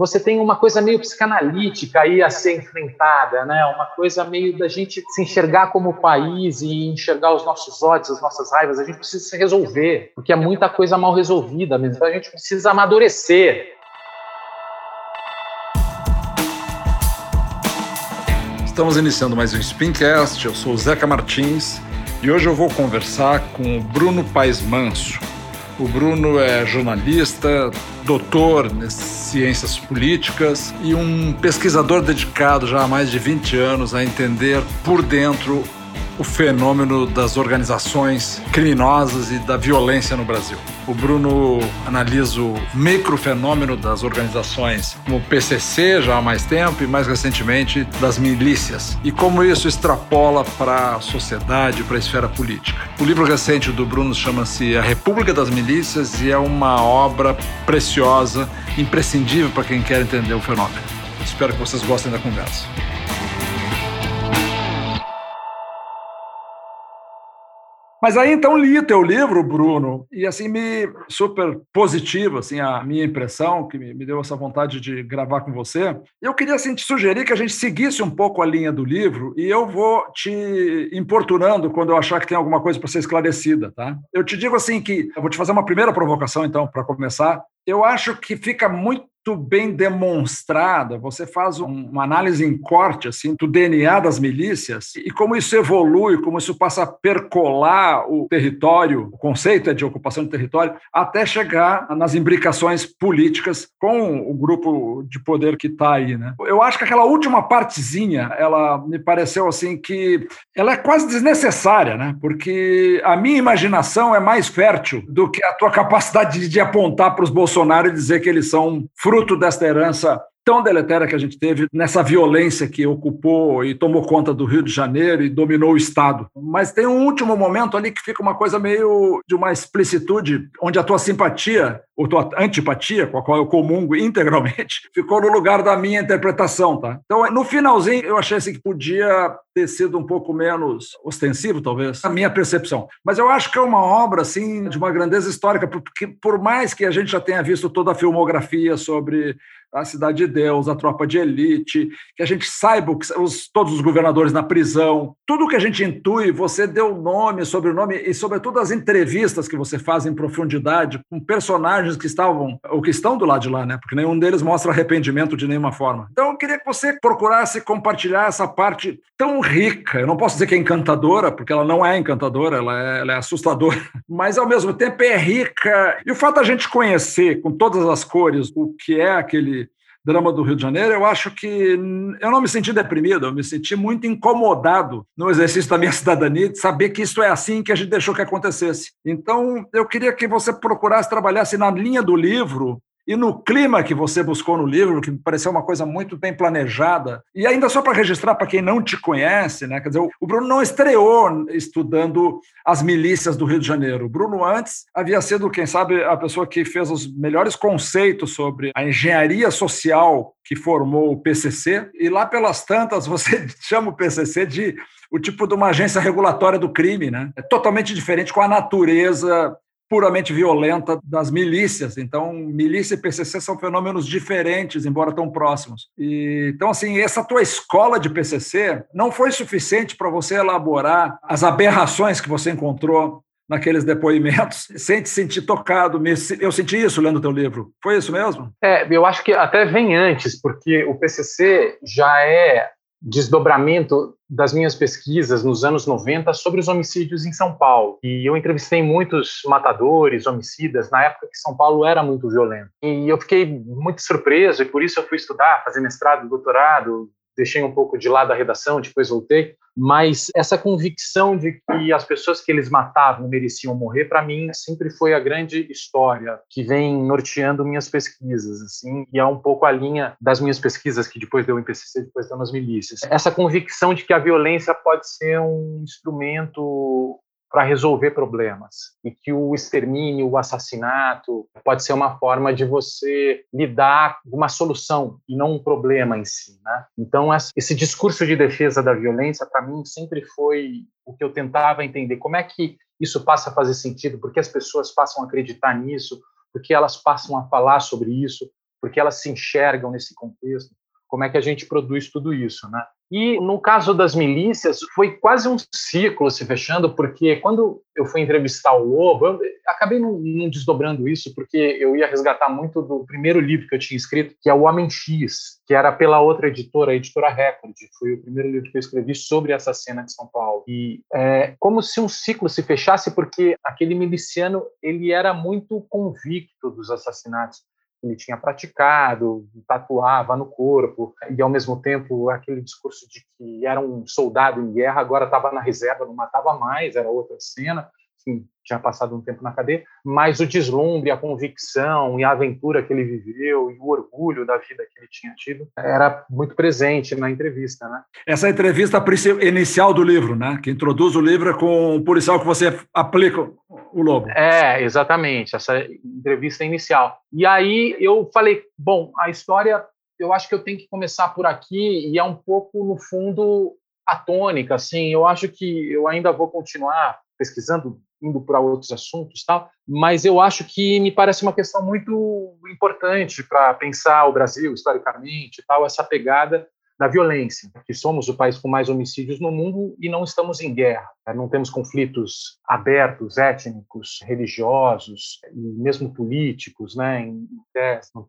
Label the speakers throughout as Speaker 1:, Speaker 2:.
Speaker 1: você tem uma coisa meio psicanalítica aí a ser enfrentada, né? Uma coisa meio da gente se enxergar como país e enxergar os nossos ódios, as nossas raivas. A gente precisa se resolver, porque é muita coisa mal resolvida mesmo. Então a gente precisa amadurecer.
Speaker 2: Estamos iniciando mais um Spincast. Eu sou o Zeca Martins e hoje eu vou conversar com o Bruno Paes Manso. O Bruno é jornalista, doutor em ciências políticas e um pesquisador dedicado já há mais de 20 anos a entender por dentro o fenômeno das organizações criminosas e da violência no Brasil. O Bruno analisa o microfenômeno das organizações como o PCC já há mais tempo e mais recentemente das milícias e como isso extrapola para a sociedade, para a esfera política. O livro recente do Bruno chama-se A República das Milícias e é uma obra preciosa, imprescindível para quem quer entender o fenômeno. Espero que vocês gostem da conversa. Mas aí então li teu livro, Bruno, e assim me super positivo assim a minha impressão que me, deu essa vontade de gravar com você. Eu queria assim te sugerir que a gente seguisse um pouco a linha do livro e eu vou te importunando quando eu achar que tem alguma coisa para ser esclarecida, tá? Eu te digo assim que eu vou te fazer uma primeira provocação então para começar. Eu acho que fica muito muito bem demonstrada. Você faz uma análise em corte assim do DNA das milícias e como isso evolui, como isso passa a percolar o território, o conceito é de ocupação de território, até chegar nas imbricações políticas com o grupo de poder que está aí, né? Eu acho que aquela última partezinha, ela me pareceu assim que ela é quase desnecessária, né? Porque a minha imaginação é mais fértil do que a tua capacidade de apontar para os Bolsonaro e dizer que eles são fruto desta herança tão deletéria que a gente teve nessa violência que ocupou e tomou conta do Rio de Janeiro e dominou o Estado. Mas tem um último momento ali que fica uma coisa meio de uma explicitude, onde a tua simpatia, ou tua antipatia, com a qual eu comungo integralmente, ficou no lugar da minha interpretação, tá? Então, no finalzinho, eu achei assim que podia ter sido um pouco menos ostensivo, talvez, a minha percepção. Mas eu acho que é uma obra, assim, de uma grandeza histórica, porque por mais que a gente já tenha visto toda a filmografia sobre a Cidade de Deus, a Tropa de Elite, que a gente saiba os, todos os governadores na prisão, tudo que a gente intui, você deu nome, sobrenome e, sobretudo, as entrevistas que você faz em profundidade com personagens que estavam, ou que estão do lado de lá, né? Porque nenhum deles mostra arrependimento de nenhuma forma. Então, eu queria que você procurasse compartilhar essa parte tão rica. Eu não posso dizer que é encantadora, porque ela não é encantadora, ela é, ela é assustadora, mas ao mesmo tempo é rica. E o fato da gente conhecer com todas as cores o que é aquele drama do Rio de Janeiro, eu acho que eu não me senti deprimido, eu me senti muito incomodado no exercício da minha cidadania de saber que isso é assim que a gente deixou que acontecesse. Então, eu queria que você procurasse trabalhasse na linha do livro e no clima que você buscou no livro, que me pareceu uma coisa muito bem planejada. E ainda só para registrar para quem não te conhece, né? Quer dizer, o Bruno não estreou estudando as milícias do Rio de Janeiro. O Bruno antes havia sido, quem sabe, a pessoa que fez os melhores conceitos sobre a engenharia social que formou o PCC. E lá pelas tantas você chama o PCC de o tipo de uma agência regulatória do crime, né? É totalmente diferente com a natureza puramente violenta das milícias. Então, milícia e PCC são fenômenos diferentes, embora tão próximos. E, então, assim, essa tua escola de PCC não foi suficiente para você elaborar as aberrações que você encontrou naqueles depoimentos, sem te sentir tocado. Eu senti isso lendo teu livro. Foi isso mesmo?
Speaker 1: É, eu acho que até vem antes, porque o PCC já é desdobramento das minhas pesquisas nos anos 90 sobre os homicídios em São Paulo. E eu entrevistei muitos matadores, homicidas, na época que São Paulo era muito violento. E eu fiquei muito surpreso, e por isso eu fui estudar, fazer mestrado, doutorado, deixei um pouco de lado a redação, depois voltei, mas essa convicção de que as pessoas que eles matavam mereciam morrer, para mim, sempre foi a grande história que vem norteando minhas pesquisas, assim, e é um pouco a linha das minhas pesquisas que depois deu em PCC, depois deu nas milícias. Essa convicção de que a violência pode ser um instrumento para resolver problemas e que o extermínio, o assassinato pode ser uma forma de você lidar uma solução e não um problema em si, né? Então esse discurso de defesa da violência para mim sempre foi o que eu tentava entender como é que isso passa a fazer sentido, porque as pessoas passam a acreditar nisso, porque elas passam a falar sobre isso, porque elas se enxergam nesse contexto. Como é que a gente produz tudo isso, né? E no caso das milícias, foi quase um ciclo se fechando, porque quando eu fui entrevistar o Lobo, eu acabei não, não, desdobrando isso, porque eu ia resgatar muito do primeiro livro que eu tinha escrito, que é O Homem X, que era pela outra editora, a editora Record. Foi o primeiro livro que eu escrevi sobre essa cena de São Paulo. E é como se um ciclo se fechasse, porque aquele miliciano ele era muito convicto dos assassinatos ele tinha praticado, tatuava no corpo, e ao mesmo tempo aquele discurso de que era um soldado em guerra, agora estava na reserva, não matava mais, era outra cena enfim, tinha passado um tempo na cadeia, mas o deslumbre, a convicção e a aventura que ele viveu e o orgulho da vida que ele tinha tido era muito presente na entrevista, né?
Speaker 2: Essa entrevista inicial do livro, né? Que introduz o livro com o policial que você aplica o lobo.
Speaker 1: É, exatamente, essa entrevista inicial. E aí eu falei, bom, a história eu acho que eu tenho que começar por aqui e é um pouco no fundo a tônica, assim, eu acho que eu ainda vou continuar pesquisando indo para outros assuntos, tal. Mas eu acho que me parece uma questão muito importante para pensar o Brasil historicamente, tal, essa pegada da violência, que somos o país com mais homicídios no mundo e não estamos em guerra. Né? Não temos conflitos abertos, étnicos, religiosos e mesmo políticos, né?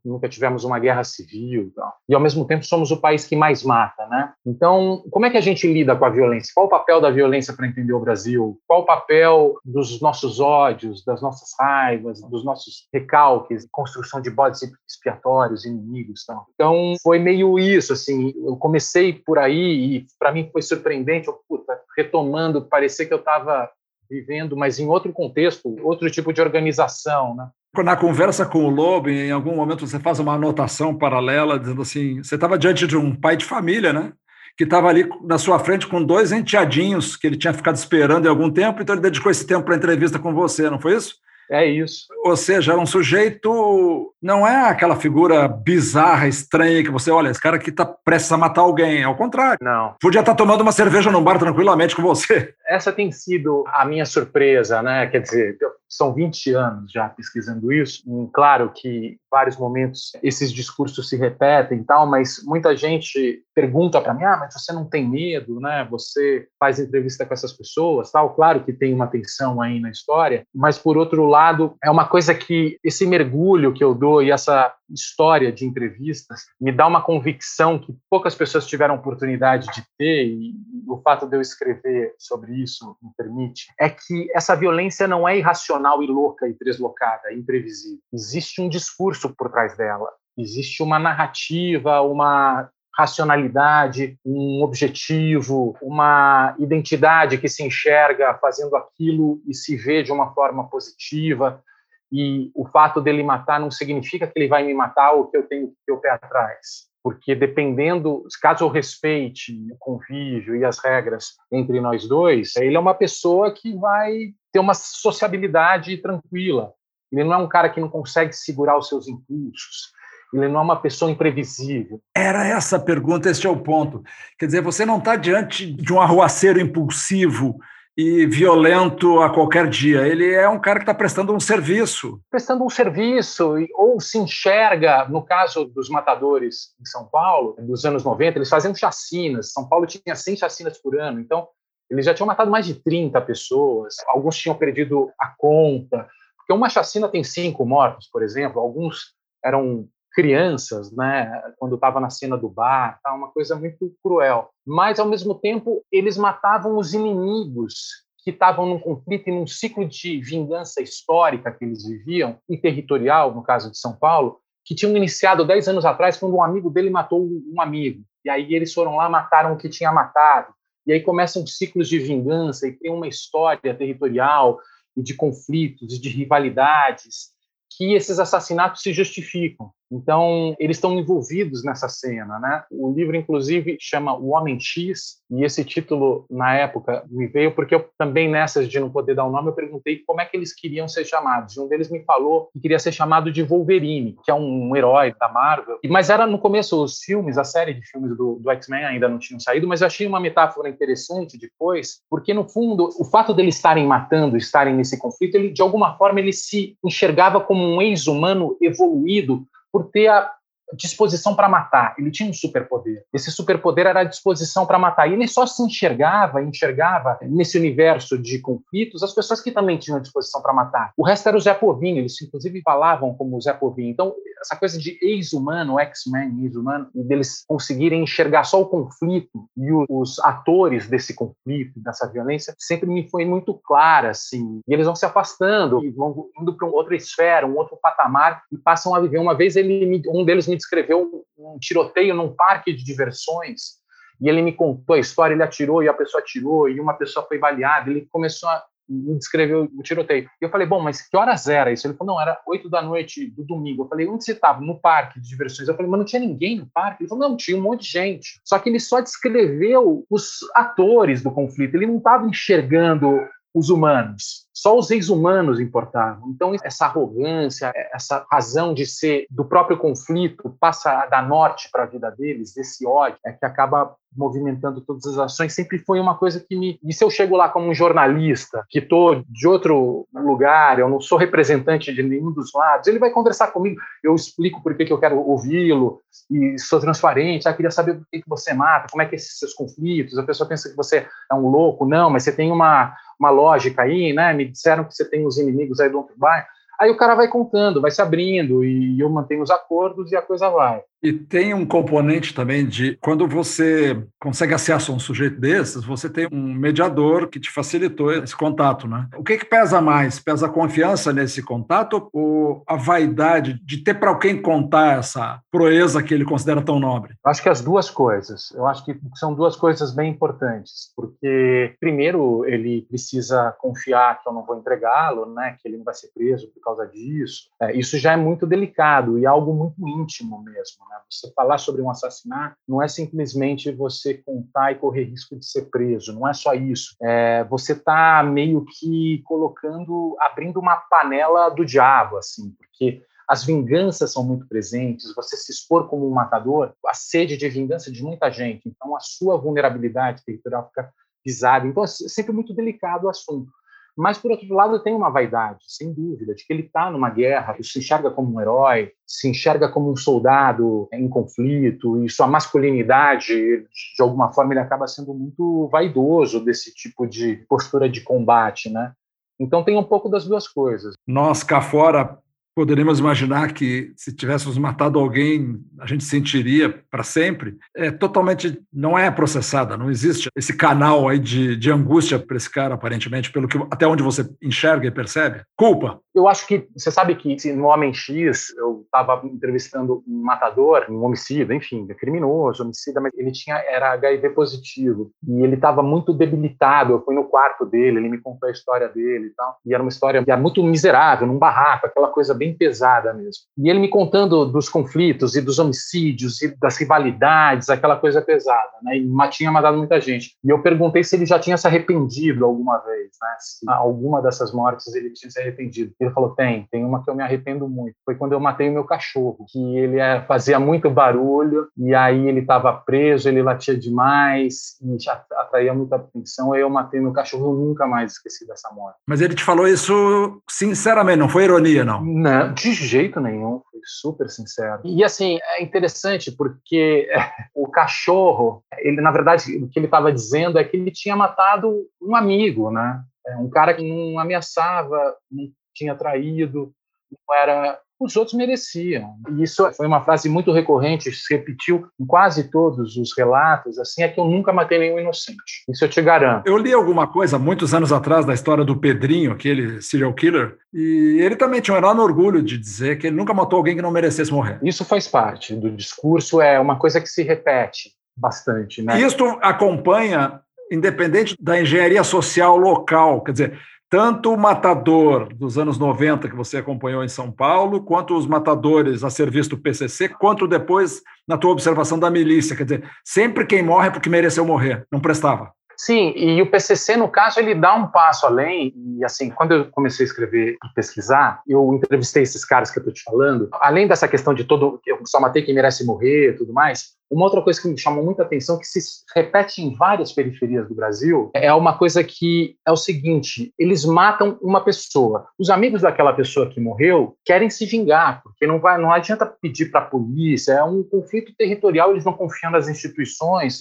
Speaker 1: nunca tivemos uma guerra civil. E ao mesmo tempo somos o país que mais mata, né? Então, como é que a gente lida com a violência? Qual o papel da violência para entender o Brasil? Qual o papel dos nossos ódios, das nossas raivas, dos nossos recalques, construção de bodes expiatórios, inimigos, tal? Então, foi meio isso, assim. Eu comecei por aí e para mim foi surpreendente, eu, puta, retomando, parecia que eu estava vivendo, mas em outro contexto, outro tipo de organização, né?
Speaker 2: Na conversa com o Lobo, em algum momento você faz uma anotação paralela, dizendo assim, você estava diante de um pai de família, né? Que estava ali na sua frente com dois enteadinhos que ele tinha ficado esperando em algum tempo, então ele dedicou esse tempo para a entrevista com você, não foi isso?
Speaker 1: É isso.
Speaker 2: Ou seja, um sujeito não é aquela figura bizarra, estranha, que você olha, esse cara aqui está prestes a matar alguém. Ao contrário.
Speaker 1: Não.
Speaker 2: Podia estar tá tomando uma cerveja num bar tranquilamente com você.
Speaker 1: Essa tem sido a minha surpresa, né? Quer dizer, são 20 anos já pesquisando isso. E, claro que vários momentos esses discursos se repetem e tal, mas muita gente pergunta para mim: "Ah, mas você não tem medo, né? Você faz entrevista com essas pessoas, tal". Claro que tem uma tensão aí na história, mas por outro lado, é uma coisa que esse mergulho que eu dou e essa história de entrevistas me dá uma convicção que poucas pessoas tiveram oportunidade de ter e o fato de eu escrever sobre isso me permite é que essa violência não é irracional e louca e deslocada, é imprevisível. Existe um discurso por trás dela, existe uma narrativa, uma racionalidade, um objetivo, uma identidade que se enxerga fazendo aquilo e se vê de uma forma positiva e o fato dele matar não significa que ele vai me matar ou que eu tenho que ter o pé atrás. Porque dependendo, caso eu respeite o convívio e as regras entre nós dois, ele é uma pessoa que vai ter uma sociabilidade tranquila. Ele não é um cara que não consegue segurar os seus impulsos. Ele não é uma pessoa imprevisível.
Speaker 2: Era essa a pergunta, este é o ponto. Quer dizer, você não está diante de um arruaceiro impulsivo e violento a qualquer dia. Ele é um cara que está prestando um serviço.
Speaker 1: Prestando um serviço, ou se enxerga, no caso dos matadores em São Paulo, dos anos 90, eles faziam chacinas. São Paulo tinha 100 chacinas por ano, então eles já tinham matado mais de 30 pessoas. Alguns tinham perdido a conta, porque uma chacina tem cinco mortos, por exemplo. Alguns eram crianças, né, quando estava na cena do bar, tá, uma coisa muito cruel. Mas ao mesmo tempo eles matavam os inimigos que estavam num conflito e num ciclo de vingança histórica que eles viviam e territorial, no caso de São Paulo, que tinham iniciado dez anos atrás quando um amigo dele matou um amigo. E aí eles foram lá mataram o que tinha matado. E aí começam ciclos de vingança e tem uma história territorial e de conflitos e de rivalidades que esses assassinatos se justificam. Então, eles estão envolvidos nessa cena, né? O livro, inclusive, chama O Homem X, e esse título, na época, me veio porque eu também, nessas de não poder dar o um nome, eu perguntei como é que eles queriam ser chamados. E um deles me falou que queria ser chamado de Wolverine, que é um herói da Marvel. Mas era no começo, os filmes, a série de filmes do, do X-Men ainda não tinham saído, mas eu achei uma metáfora interessante depois, porque, no fundo, o fato deles estarem matando, estarem nesse conflito, ele, de alguma forma, ele se enxergava como um ex-humano evoluído por ter a disposição para matar. Ele tinha um superpoder. Esse superpoder era a disposição para matar. E ele só se enxergava, enxergava nesse universo de conflitos as pessoas que também tinham disposição para matar. O resto era o Zé Povinho, eles inclusive falavam como o Zé Povinho. Então, essa coisa de ex-humano, X-Men, ex-humano, e deles conseguirem enxergar só o conflito e os atores desse conflito, dessa violência, sempre me foi muito clara, assim. E eles vão se afastando e vão indo para outra esfera, um outro patamar e passam a viver. Uma vez ele, um deles me descreveu um tiroteio num parque de diversões e ele me contou a história, ele atirou e a pessoa atirou e uma pessoa foi baleada, ele começou a me descreveu o tiroteio. E eu falei, bom, mas que horas era isso? Ele falou, não, era oito da noite do domingo. Eu falei, onde você estava? No parque de diversões. Eu falei, mas não tinha ninguém no parque? Ele falou, não, tinha um monte de gente. Só que ele só descreveu os atores do conflito. Ele não estava enxergando os humanos. Só os ex-humanos importavam. Então, essa arrogância, essa razão de ser do próprio conflito passa a dar norte para a vida deles, desse ódio, é que acaba movimentando todas as ações. Sempre foi uma coisa que me. E se eu chego lá como um jornalista, que estou de outro lugar, eu não sou representante de nenhum dos lados, ele vai conversar comigo, eu explico por que, que eu quero ouvi-lo, e sou transparente, ah, queria saber por que, que você mata, como é que é esses seus conflitos, a pessoa pensa que você é um louco, não, mas você tem uma, uma lógica aí, né? Me disseram que você tem os inimigos aí do outro bairro. Aí o cara vai contando, vai se abrindo, e eu mantenho os acordos e a coisa vai.
Speaker 2: E tem um componente também de quando você consegue acesso a um sujeito desses, você tem um mediador que te facilitou esse contato, né? O que, que pesa mais? Pesa a confiança nesse contato ou a vaidade de ter para quem contar essa proeza que ele considera tão nobre?
Speaker 1: Acho que as duas coisas. Eu acho que são duas coisas bem importantes, porque primeiro ele precisa confiar que eu não vou entregá-lo, né? Que ele não vai ser preso por causa disso. É, isso já é muito delicado e é algo muito íntimo mesmo. Né? Você falar sobre um assassinato não é simplesmente você contar e correr risco de ser preso, não é só isso. É, você está meio que colocando, abrindo uma panela do diabo, assim, porque as vinganças são muito presentes, você se expor como um matador, a sede de vingança de muita gente, então a sua vulnerabilidade territorial fica pisada. Então é sempre muito delicado o assunto. Mas, por outro lado, tem uma vaidade, sem dúvida, de que ele está numa guerra, se enxerga como um herói, se enxerga como um soldado em conflito, e sua masculinidade, de alguma forma, ele acaba sendo muito vaidoso desse tipo de postura de combate, né? Então tem um pouco das duas coisas.
Speaker 2: Nós cá fora poderíamos imaginar que se tivéssemos matado alguém, a gente sentiria para sempre, é totalmente não é processada, não existe esse canal aí de, de angústia para esse cara, aparentemente, pelo que até onde você enxerga e percebe. Culpa.
Speaker 1: Eu acho que você sabe que no Homem X eu estava entrevistando um matador, um homicida, enfim, criminoso, homicida, mas ele tinha era HIV positivo e ele estava muito debilitado. Eu fui no quarto dele, ele me contou a história dele e tal, e era uma história muito miserável, num barraco, aquela coisa bem pesada mesmo. E ele me contando dos conflitos e dos homicídios e das rivalidades, aquela coisa pesada, né? E tinha matado muita gente. E eu perguntei se ele já tinha se arrependido alguma vez, né? Se alguma dessas mortes ele tinha se arrependido. Ele falou: tem, tem uma que eu me arrependo muito. Foi quando eu matei o meu cachorro, que ele é, fazia muito barulho e aí ele estava preso, ele latia demais e atraía muita atenção. Aí eu matei meu cachorro, eu nunca mais esqueci dessa morte.
Speaker 2: Mas ele te falou isso sinceramente, não foi ironia, não?
Speaker 1: Não não, de jeito nenhum, foi super sincero. E assim, é interessante porque o cachorro, ele na verdade, o que ele estava dizendo é que ele tinha matado um amigo, né? É, um cara que não ameaçava, não tinha traído, não era os outros mereciam. E isso foi uma frase muito recorrente, se repetiu em quase todos os relatos, assim, é que eu nunca matei nenhum inocente. Isso eu te garanto.
Speaker 2: Eu li alguma coisa muitos anos atrás da história do Pedrinho, aquele serial killer, e ele também tinha um enorme orgulho de dizer que ele nunca matou alguém que não merecesse morrer.
Speaker 1: Isso faz parte do discurso, é uma coisa que se repete bastante, né?
Speaker 2: E isso acompanha independente da engenharia social local, quer dizer, tanto o matador dos anos 90 que você acompanhou em São Paulo, quanto os matadores a serviço do PCC, quanto depois na tua observação da milícia, quer dizer, sempre quem morre é porque mereceu morrer, não prestava.
Speaker 1: Sim, e o PCC, no caso, ele dá um passo além. E, assim, quando eu comecei a escrever e pesquisar, eu entrevistei esses caras que eu estou te falando. Além dessa questão de todo, eu só matei quem merece morrer e tudo mais, Uma outra coisa que me chamou muita atenção, que se repete em várias periferias do Brasil, é uma coisa que é o seguinte: eles matam uma pessoa. Os amigos daquela pessoa que morreu querem se vingar, porque não, vai, não adianta pedir para a polícia, é um conflito territorial, eles não confiam nas instituições,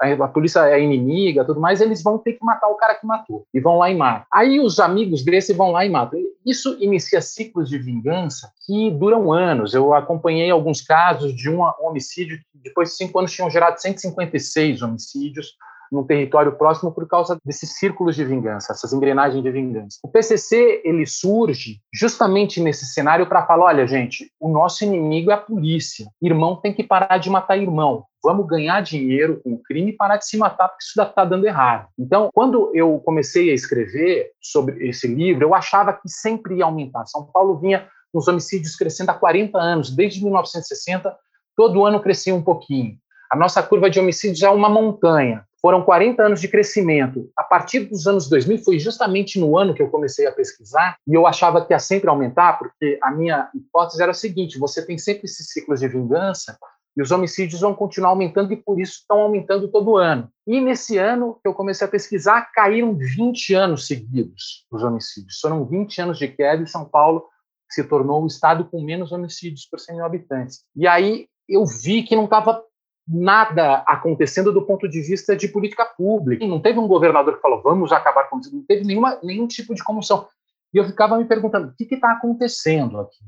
Speaker 1: a, a polícia é inimiga, tudo mais, eles vão ter que matar o cara que matou, e vão lá e matam. Aí os amigos desse vão lá e matam. Isso inicia ciclos de vingança que duram anos. Eu acompanhei alguns casos de um homicídio que depois cinco anos tinham gerado 156 homicídios no território próximo por causa desses círculos de vingança, essas engrenagens de vingança. O PCC ele surge justamente nesse cenário para falar, olha gente, o nosso inimigo é a polícia. Irmão tem que parar de matar irmão. Vamos ganhar dinheiro com o crime e parar de se matar porque isso está dando errado. Então, quando eu comecei a escrever sobre esse livro, eu achava que sempre ia aumentar. São Paulo vinha com os homicídios crescendo há 40 anos, desde 1960 todo ano crescia um pouquinho. A nossa curva de homicídios é uma montanha. Foram 40 anos de crescimento. A partir dos anos 2000, foi justamente no ano que eu comecei a pesquisar, e eu achava que ia sempre aumentar, porque a minha hipótese era a seguinte: você tem sempre esses ciclos de vingança, e os homicídios vão continuar aumentando, e por isso estão aumentando todo ano. E nesse ano que eu comecei a pesquisar, caíram 20 anos seguidos os homicídios. Foram 20 anos de queda, e São Paulo se tornou o estado com menos homicídios por 100 mil habitantes. E aí eu vi que não estava nada acontecendo do ponto de vista de política pública. Não teve um governador que falou, vamos acabar com isso. Não teve nenhuma, nenhum tipo de comoção. E eu ficava me perguntando, o que está acontecendo aqui?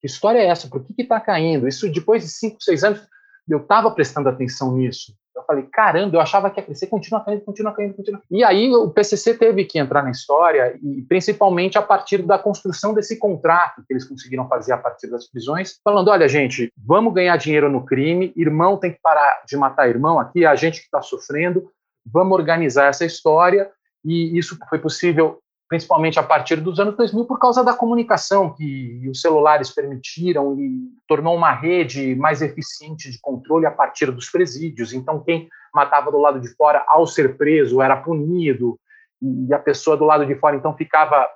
Speaker 1: Que história é essa? Por que está caindo? Isso, depois de cinco, seis anos, eu estava prestando atenção nisso. Eu falei, caramba, eu achava que ia crescer, continua caindo, continua caindo, continua. E aí o PCC teve que entrar na história, e principalmente a partir da construção desse contrato que eles conseguiram fazer a partir das prisões, falando: olha, gente, vamos ganhar dinheiro no crime, irmão tem que parar de matar irmão aqui, é a gente que está sofrendo, vamos organizar essa história. E isso foi possível principalmente a partir dos anos 2000, por causa da comunicação que os celulares permitiram e tornou uma rede mais eficiente de controle a partir dos presídios. Então, quem matava do lado de fora, ao ser preso, era punido, e a pessoa do lado de fora, então, ficava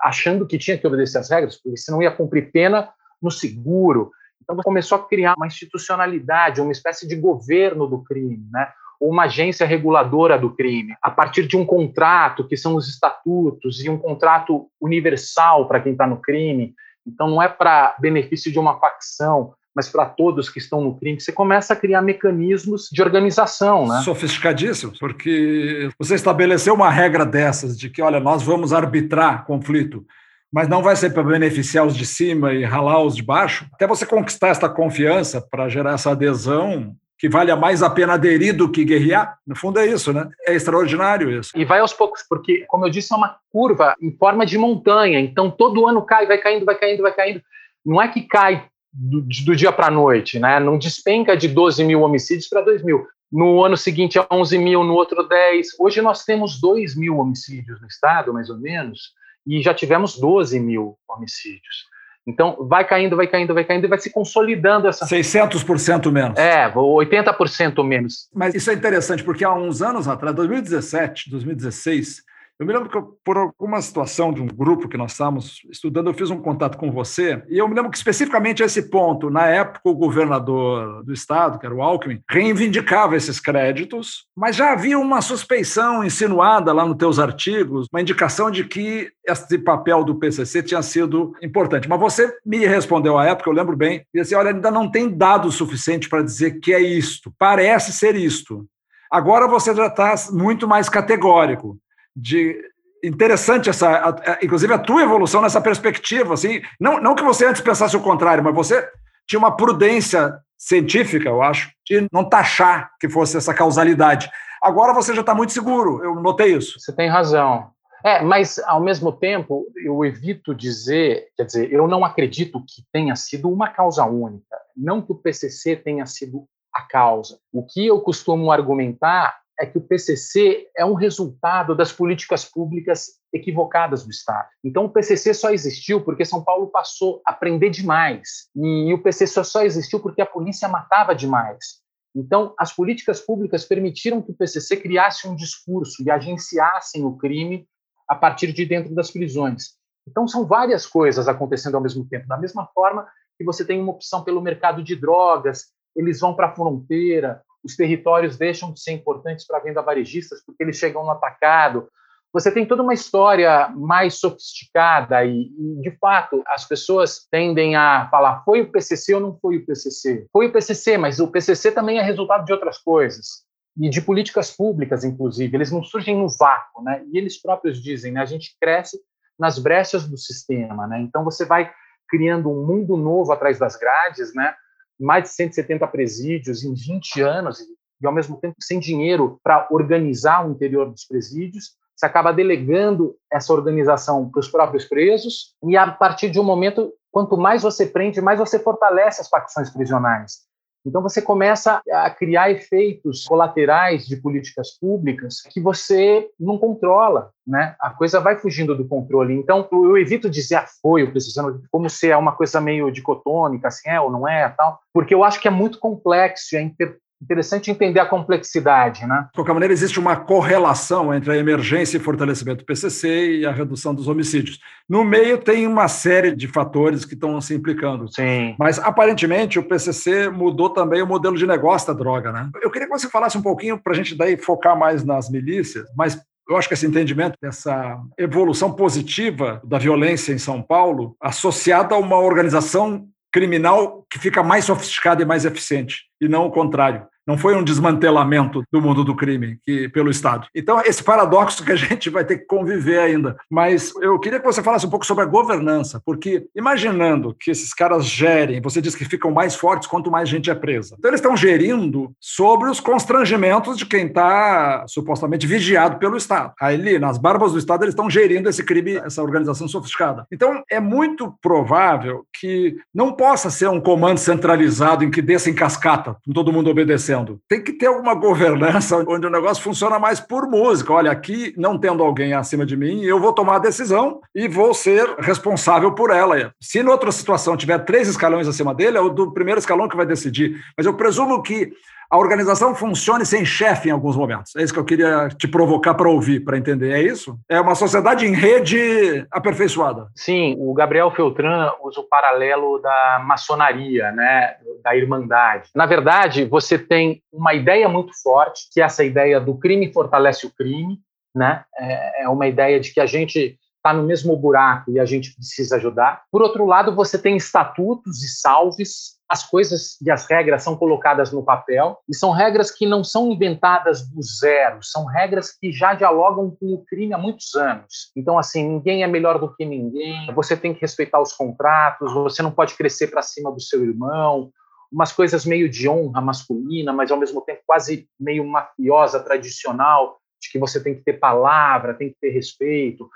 Speaker 1: achando que tinha que obedecer às regras, porque senão ia cumprir pena no seguro. Então, começou a criar uma institucionalidade, uma espécie de governo do crime, né? Uma agência reguladora do crime, a partir de um contrato, que são os estatutos, e um contrato universal para quem está no crime. Então, não é para benefício de uma facção, mas para todos que estão no crime, você começa a criar mecanismos de organização. Né?
Speaker 2: Sofisticadíssimo, porque você estabeleceu uma regra dessas, de que, olha, nós vamos arbitrar conflito, mas não vai ser para beneficiar os de cima e ralar os de baixo. Até você conquistar essa confiança para gerar essa adesão, que vale mais a pena aderir do que guerrear. No fundo é isso, né? É extraordinário isso.
Speaker 1: E vai aos poucos, porque, como eu disse, é uma curva em forma de montanha. Então, todo ano cai, vai caindo, vai caindo, vai caindo. Não é que cai do, do dia para a noite, né? Não despenca de 12 mil homicídios para 2 mil. No ano seguinte é 11 mil, no outro 10. Hoje nós temos 2 mil homicídios no estado, mais ou menos, e já tivemos 12 mil homicídios. Então, vai caindo, vai caindo, vai caindo e vai se consolidando essa.
Speaker 2: 600% menos.
Speaker 1: É, 80% menos.
Speaker 2: Mas isso é interessante, porque há uns anos atrás, 2017, 2016, eu me lembro que, eu, por alguma situação de um grupo que nós estávamos estudando, eu fiz um contato com você, e eu me lembro que, especificamente esse ponto, na época, o governador do estado, que era o Alckmin, reivindicava esses créditos, mas já havia uma suspeição insinuada lá nos teus artigos, uma indicação de que esse papel do PCC tinha sido importante. Mas você me respondeu à época, eu lembro bem, e disse: olha, ainda não tem dado suficiente para dizer que é isto, parece ser isto. Agora você já está muito mais categórico de interessante essa, inclusive a tua evolução nessa perspectiva, assim, não, não que você antes pensasse o contrário, mas você tinha uma prudência científica, eu acho, de não taxar que fosse essa causalidade. Agora você já está muito seguro, eu notei isso.
Speaker 1: Você tem razão. É, mas ao mesmo tempo eu evito dizer, quer dizer, eu não acredito que tenha sido uma causa única, não que o PCC tenha sido a causa. O que eu costumo argumentar é que o PCC é um resultado das políticas públicas equivocadas do Estado. Então, o PCC só existiu porque São Paulo passou a prender demais. E o PCC só existiu porque a polícia matava demais. Então, as políticas públicas permitiram que o PCC criasse um discurso e agenciassem o crime a partir de dentro das prisões. Então, são várias coisas acontecendo ao mesmo tempo. Da mesma forma que você tem uma opção pelo mercado de drogas, eles vão para a fronteira, os territórios deixam de ser importantes para venda varejistas porque eles chegam no atacado. Você tem toda uma história mais sofisticada e, e, de fato, as pessoas tendem a falar: foi o PCC ou não foi o PCC? Foi o PCC, mas o PCC também é resultado de outras coisas e de políticas públicas, inclusive. Eles não surgem no vácuo, né? E eles próprios dizem, né? A gente cresce nas brechas do sistema, né? Então você vai criando um mundo novo atrás das grades, né? Mais de 170 presídios em 20 anos e ao mesmo tempo sem dinheiro para organizar o interior dos presídios. Você acaba delegando essa organização para os próprios presos e a partir de um momento, quanto mais você prende, mais você fortalece as facções prisionais. Então você começa a criar efeitos colaterais de políticas públicas que você não controla, né? A coisa vai fugindo do controle. Então eu evito dizer apoio, precisando como se é uma coisa meio dicotômica, assim é ou não é, tal, porque eu acho que é muito complexo, é inter interessante entender a complexidade, né?
Speaker 2: De qualquer maneira, existe uma correlação entre a emergência e fortalecimento do PCC e a redução dos homicídios. No meio tem uma série de fatores que estão se implicando.
Speaker 1: Sim.
Speaker 2: Mas aparentemente o PCC mudou também o modelo de negócio da droga, né? Eu queria que você falasse um pouquinho para a gente daí focar mais nas milícias, mas eu acho que esse entendimento dessa evolução positiva da violência em São Paulo, associada a uma organização criminal que fica mais sofisticada e mais eficiente, e não o contrário. Não foi um desmantelamento do mundo do crime que, pelo Estado. Então, esse paradoxo que a gente vai ter que conviver ainda. Mas eu queria que você falasse um pouco sobre a governança, porque imaginando que esses caras gerem, você diz que ficam mais fortes quanto mais gente é presa. Então, eles estão gerindo sobre os constrangimentos de quem está supostamente vigiado pelo Estado. Ali, nas barbas do Estado, eles estão gerindo esse crime, essa organização sofisticada. Então, é muito provável que não possa ser um comando centralizado em que desça em cascata, com todo mundo obedecendo tem que ter alguma governança onde o negócio funciona mais por música. Olha, aqui, não tendo alguém acima de mim, eu vou tomar a decisão e vou ser responsável por ela. Se em outra situação tiver três escalões acima dele, é o do primeiro escalão que vai decidir. Mas eu presumo que a organização funcione sem chefe em alguns momentos. É isso que eu queria te provocar para ouvir, para entender. É isso? É uma sociedade em rede aperfeiçoada.
Speaker 1: Sim, o Gabriel Feltran usa o paralelo da maçonaria, né, da irmandade. Na verdade, você tem uma ideia muito forte, que é essa ideia do crime fortalece o crime, né? É, é uma ideia de que a gente está no mesmo buraco e a gente precisa ajudar. Por outro lado, você tem estatutos e salves as coisas e as regras são colocadas no papel e são regras que não são inventadas do zero, são regras que já dialogam com o crime há muitos anos. Então, assim, ninguém é melhor do que ninguém, você tem que respeitar os contratos, você não pode crescer para cima do seu irmão, umas coisas meio de honra masculina, mas ao mesmo tempo quase meio mafiosa, tradicional, de que você tem que ter palavra, tem que ter respeito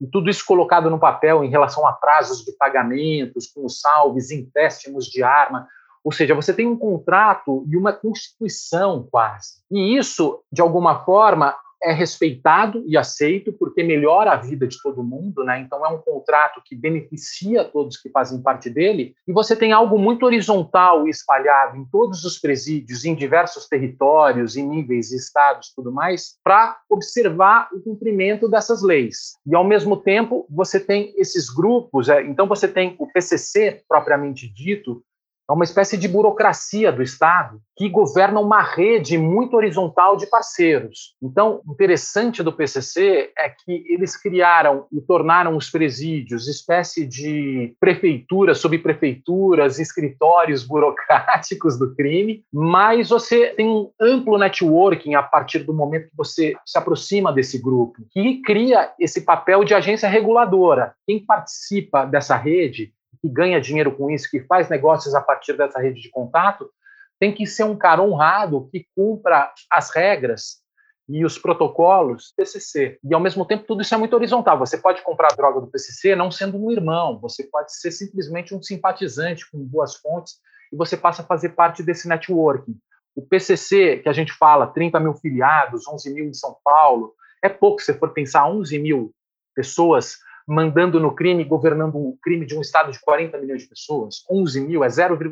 Speaker 1: e tudo isso colocado no papel em relação a prazos de pagamentos, com salves, empréstimos de arma. Ou seja, você tem um contrato e uma constituição quase. E isso, de alguma forma, é respeitado e aceito porque melhora a vida de todo mundo, né? Então é um contrato que beneficia todos que fazem parte dele e você tem algo muito horizontal e espalhado em todos os presídios, em diversos territórios, em níveis, estados, tudo mais, para observar o cumprimento dessas leis. E ao mesmo tempo você tem esses grupos, é, então você tem o PCC propriamente dito, é uma espécie de burocracia do Estado que governa uma rede muito horizontal de parceiros. Então, interessante do PCC é que eles criaram e tornaram os presídios espécie de prefeituras, subprefeituras, escritórios burocráticos do crime, mas você tem um amplo networking a partir do momento que você se aproxima desse grupo, que cria esse papel de agência reguladora. Quem participa dessa rede que ganha dinheiro com isso, que faz negócios a partir dessa rede de contato, tem que ser um cara honrado que cumpra as regras e os protocolos do PCC. E, ao mesmo tempo, tudo isso é muito horizontal. Você pode comprar droga do PCC não sendo um irmão, você pode ser simplesmente um simpatizante com boas fontes e você passa a fazer parte desse networking. O PCC, que a gente fala, 30 mil filiados, 11 mil em São Paulo, é pouco se for pensar 11 mil pessoas mandando no crime, governando o crime de um estado de 40 milhões de pessoas, 11 mil, é 0,000,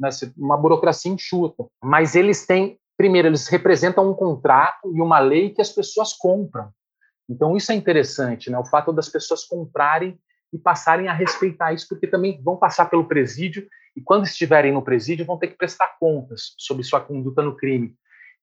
Speaker 1: né, uma burocracia enxuta. Mas eles têm, primeiro, eles representam um contrato e uma lei que as pessoas compram. Então, isso é interessante, né? o fato das pessoas comprarem e passarem a respeitar isso, porque também vão passar pelo presídio e quando estiverem no presídio vão ter que prestar contas sobre sua conduta no crime.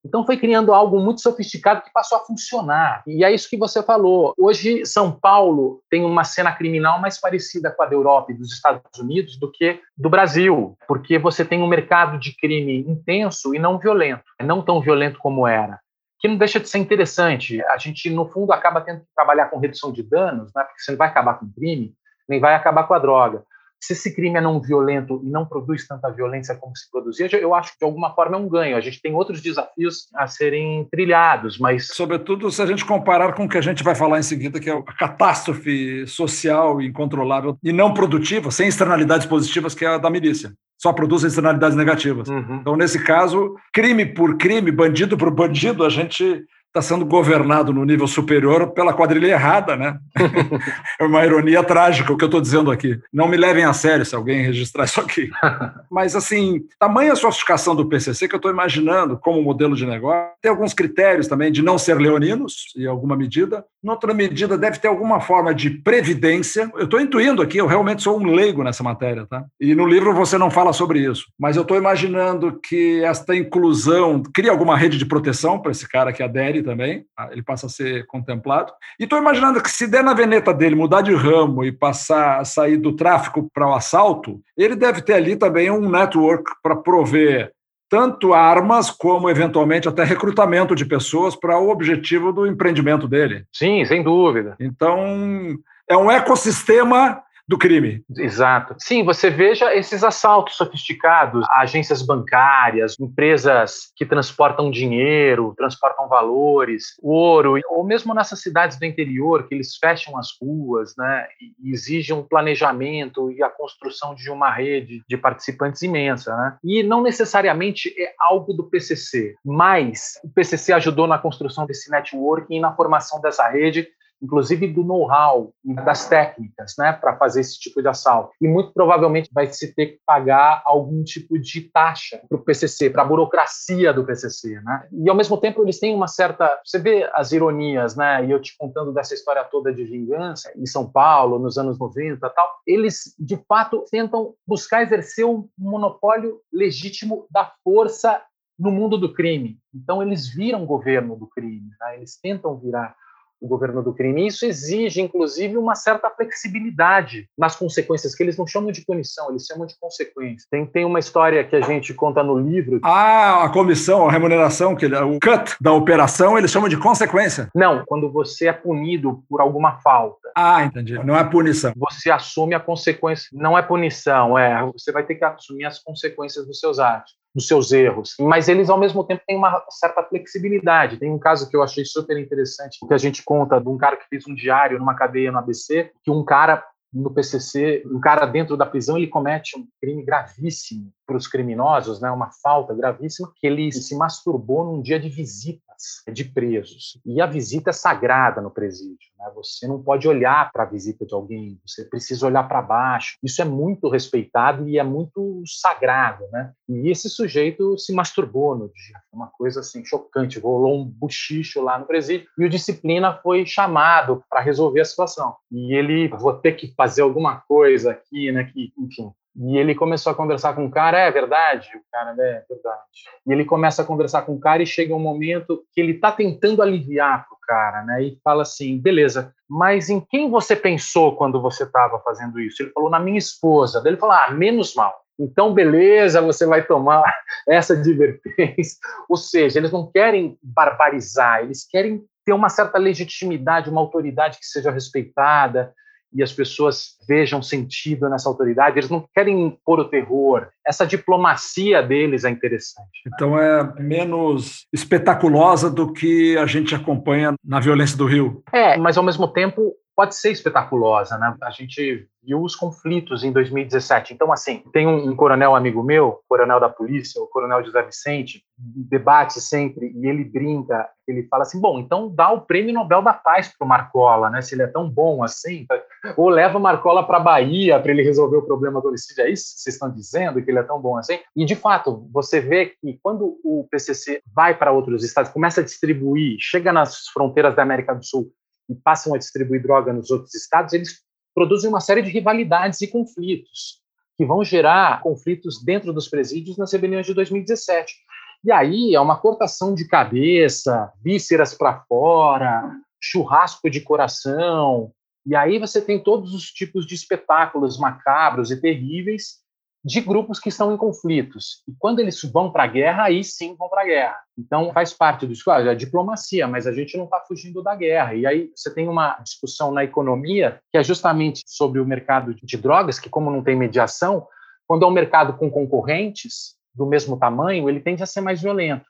Speaker 1: Então foi criando algo muito sofisticado que passou a funcionar. E é isso que você falou. Hoje São Paulo tem uma cena criminal mais parecida com a da Europa e dos Estados Unidos do que do Brasil, porque você tem um mercado de crime intenso e não violento, não tão violento como era. Que não deixa de ser interessante. A gente, no fundo, acaba tendo que trabalhar com redução de danos, né? porque você não vai acabar com o crime, nem vai acabar com a droga se esse crime é não violento e não produz tanta violência como se produzia, eu acho que de alguma forma é um ganho. A gente tem outros desafios a serem trilhados, mas.
Speaker 2: Sobretudo se a gente comparar com o que a gente vai falar em seguida, que é a catástrofe social incontrolável e não produtiva, sem externalidades positivas, que é a da milícia só produz externalidades negativas. Uhum. Então, nesse caso, crime por crime, bandido por bandido, a gente está sendo governado no nível superior pela quadrilha errada, né? é uma ironia trágica o que eu estou dizendo aqui. Não me levem a sério se alguém registrar isso aqui. Mas, assim, tamanha sofisticação do PCC que eu estou imaginando como modelo de negócio. Tem alguns critérios também de não ser leoninos, em alguma medida. Em outra medida, deve ter alguma forma de previdência. Eu estou intuindo aqui, eu realmente sou um leigo nessa matéria, tá? E no livro você não fala sobre isso. Mas eu estou imaginando que esta inclusão cria alguma rede de proteção para esse cara que adere também, ele passa a ser contemplado. E estou imaginando que se der na veneta dele mudar de ramo e passar a sair do tráfico para o assalto, ele deve ter ali também um network para prover tanto armas como, eventualmente, até recrutamento de pessoas para o objetivo do empreendimento dele.
Speaker 1: Sim, sem dúvida.
Speaker 2: Então, é um ecossistema do crime.
Speaker 1: Exato. Sim, você veja esses assaltos sofisticados, agências bancárias, empresas que transportam dinheiro, transportam valores, ouro, ou mesmo nessas cidades do interior que eles fecham as ruas, né, e exigem um planejamento e a construção de uma rede de participantes imensa, né? E não necessariamente é algo do PCC, mas o PCC ajudou na construção desse networking e na formação dessa rede inclusive do know-how e das técnicas, né, para fazer esse tipo de assalto. E muito provavelmente vai se ter que pagar algum tipo de taxa para o PCC, para a burocracia do PCC, né? E ao mesmo tempo eles têm uma certa, você vê as ironias, né? E eu te contando dessa história toda de vingança em São Paulo nos anos 90, tal. Eles de fato tentam buscar exercer um monopólio legítimo da força no mundo do crime. Então eles viram governo do crime, né? eles tentam virar o governo do crime. Isso exige, inclusive, uma certa flexibilidade nas consequências, que eles não chamam de punição, eles chamam de consequência. Tem, tem uma história que a gente conta no livro.
Speaker 2: Ah, a comissão, a remuneração, que o cut da operação, eles chamam de consequência.
Speaker 1: Não, quando você é punido por alguma falta.
Speaker 2: Ah, entendi. Não é punição.
Speaker 1: Você assume a consequência. Não é punição, é. Você vai ter que assumir as consequências dos seus atos dos seus erros, mas eles ao mesmo tempo têm uma certa flexibilidade. Tem um caso que eu achei super interessante, que a gente conta de um cara que fez um diário numa cadeia no ABC, que um cara no PCC, um cara dentro da prisão, ele comete um crime gravíssimo para os criminosos, né, uma falta gravíssima, que ele se masturbou num dia de visitas de presos. E a visita é sagrada no presídio. Né? Você não pode olhar para a visita de alguém, você precisa olhar para baixo. Isso é muito respeitado e é muito sagrado. Né? E esse sujeito se masturbou no dia. Uma coisa assim chocante. Rolou um buchicho lá no presídio e o disciplina foi chamado para resolver a situação. E ele, vou ter que fazer alguma coisa aqui, né? Que, enfim, e ele começou a conversar com o cara, é verdade? O cara, é verdade. E ele começa a conversar com o cara e chega um momento que ele está tentando aliviar pro cara, né? E fala assim, beleza, mas em quem você pensou quando você estava fazendo isso? Ele falou, na minha esposa. Daí ele falou, ah, menos mal. Então, beleza, você vai tomar essa advertência. Ou seja, eles não querem barbarizar, eles querem ter uma certa legitimidade, uma autoridade que seja respeitada, e as pessoas vejam sentido nessa autoridade, eles não querem impor o terror. Essa diplomacia deles é interessante.
Speaker 2: Então é menos espetaculosa do que a gente acompanha na violência do Rio.
Speaker 1: É, mas ao mesmo tempo pode ser espetaculosa, né? A gente viu os conflitos em 2017. Então, assim, tem um, um, coronel amigo meu, coronel da polícia, o coronel José Vicente, debate sempre e ele brinca, ele fala assim, bom, então dá o prêmio Nobel da Paz para o Marcola, né? Se ele é tão bom assim, ou leva o Marcola para Bahia para ele resolver o problema do homicídio. É isso que vocês estão dizendo, que ele é tão bom assim? E, de fato, você vê que quando o PCC vai para outros estados, começa a distribuir, chega nas fronteiras da América do Sul e passam a distribuir droga nos outros estados, eles produzem uma série de rivalidades e conflitos que vão gerar conflitos dentro dos presídios nas rebeliões de 2017. E aí é uma cortação de cabeça, vísceras para fora, churrasco de coração. E aí você tem todos os tipos de espetáculos macabros e terríveis de grupos que estão em conflitos. E quando eles vão para a guerra, aí sim vão para a guerra. Então faz parte do ah, é diplomacia, mas a gente não está fugindo da guerra. E aí você tem uma discussão na economia que é justamente sobre o mercado de drogas, que como não tem mediação, quando é um mercado com concorrentes do mesmo tamanho, ele tende a ser mais violento.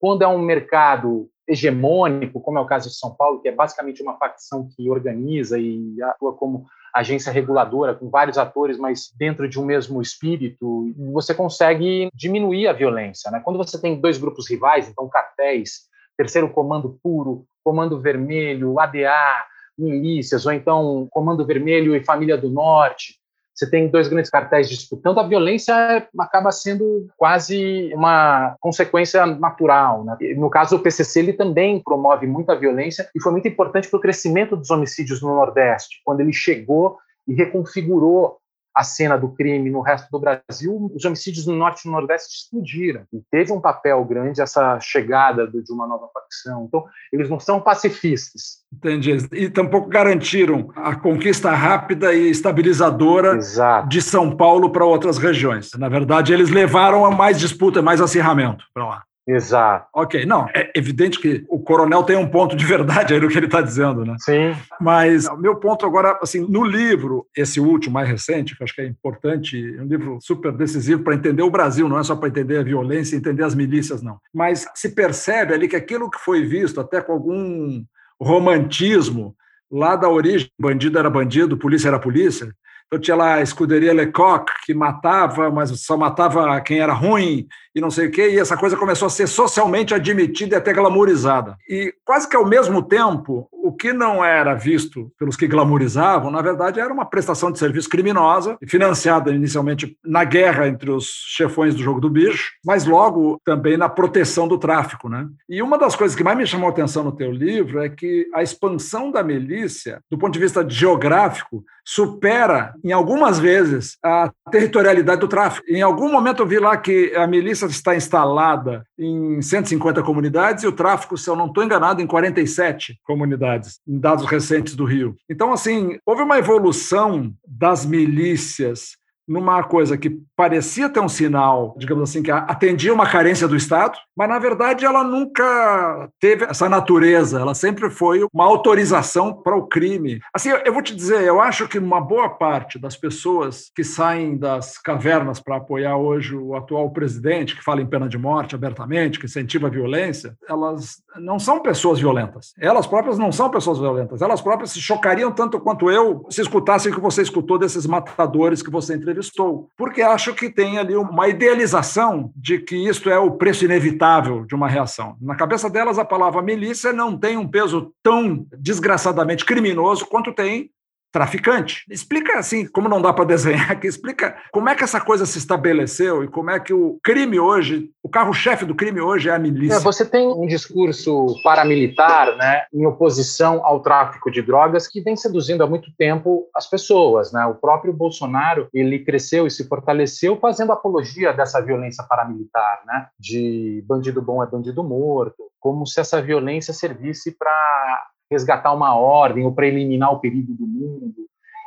Speaker 1: Quando é um mercado hegemônico, como é o caso de São Paulo, que é basicamente uma facção que organiza e atua como agência reguladora, com vários atores, mas dentro de um mesmo espírito, você consegue diminuir a violência. Né? Quando você tem dois grupos rivais, então cartéis, terceiro comando puro, comando vermelho, ADA, milícias, ou então comando vermelho e família do norte, você tem dois grandes cartéis disputando, a violência acaba sendo quase uma consequência natural. Né? No caso do PCC, ele também promove muita violência e foi muito importante para o crescimento dos homicídios no Nordeste, quando ele chegou e reconfigurou a cena do crime no resto do Brasil, os homicídios no norte e no nordeste explodiram. E teve um papel grande essa chegada de uma nova facção. Então, eles não são pacifistas.
Speaker 2: Entendi. E tampouco garantiram a conquista rápida e estabilizadora Exato. de São Paulo para outras regiões. Na verdade, eles levaram a mais disputa, mais acirramento para lá.
Speaker 1: Exato.
Speaker 2: Ok, não, é evidente que o coronel tem um ponto de verdade aí no que ele está dizendo, né?
Speaker 1: Sim.
Speaker 2: Mas o meu ponto agora, assim, no livro, esse último, mais recente, que acho que é importante, é um livro super decisivo para entender o Brasil, não é só para entender a violência, entender as milícias, não. Mas se percebe ali que aquilo que foi visto, até com algum romantismo, lá da origem, bandido era bandido, polícia era polícia, então tinha lá a escuderia Lecoq, que matava, mas só matava quem era ruim e não sei o quê, e essa coisa começou a ser socialmente admitida e até glamourizada. E quase que ao mesmo tempo, o que não era visto pelos que glamourizavam, na verdade, era uma prestação de serviço criminosa, financiada inicialmente na guerra entre os chefões do jogo do bicho, mas logo também na proteção do tráfico. Né? E uma das coisas que mais me chamou a atenção no teu livro é que a expansão da milícia, do ponto de vista geográfico, supera, em algumas vezes, a territorialidade do tráfico. Em algum momento eu vi lá que a milícia está instalada em 150 comunidades e o tráfico, se eu não estou enganado, em 47 comunidades, em dados recentes do Rio. Então, assim, houve uma evolução das milícias numa coisa que parecia ter um sinal, digamos assim, que atendia uma carência do Estado, mas na verdade ela nunca teve essa natureza, ela sempre foi uma autorização para o crime. Assim, eu vou te dizer, eu acho que uma boa parte das pessoas que saem das cavernas para apoiar hoje o atual presidente, que fala em pena de morte abertamente, que incentiva a violência, elas não são pessoas violentas. Elas próprias não são pessoas violentas. Elas próprias se chocariam tanto quanto eu se escutassem o que você escutou desses matadores que você entrevistou entrevistou, porque acho que tem ali uma idealização de que isto é o preço inevitável de uma reação. Na cabeça delas, a palavra milícia não tem um peso tão desgraçadamente criminoso quanto tem traficante. Explica assim, como não dá para desenhar aqui, explica como é que essa coisa se estabeleceu e como é que o crime hoje, o carro-chefe do crime hoje é a milícia. É,
Speaker 1: você tem um discurso paramilitar, né, em oposição ao tráfico de drogas que vem seduzindo há muito tempo as pessoas, né? O próprio Bolsonaro, ele cresceu e se fortaleceu fazendo apologia dessa violência paramilitar, né? De bandido bom é bandido morto, como se essa violência servisse para resgatar uma ordem ou para eliminar o perigo do mundo.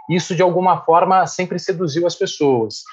Speaker 1: Isso, de alguma forma, sempre seduziu as pessoas.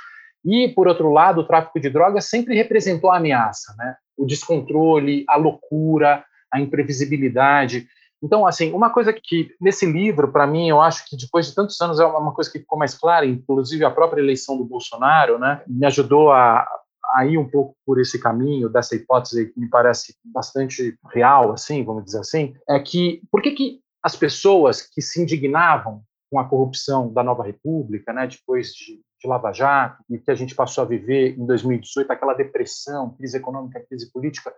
Speaker 1: E, por outro lado, o tráfico de drogas sempre representou a ameaça, né? o descontrole, a loucura, a imprevisibilidade. Então, assim, uma coisa que nesse livro, para mim, eu acho que depois de tantos anos é uma coisa que ficou mais clara, inclusive a própria eleição do Bolsonaro, né, me ajudou a, a ir um pouco por esse caminho dessa hipótese que me parece bastante real, assim, vamos dizer assim, é que por que, que as pessoas que se indignavam com a corrupção da Nova República, né, depois de, de Lava Jato, e que a gente passou a viver em 2018, aquela depressão, crise econômica, crise política,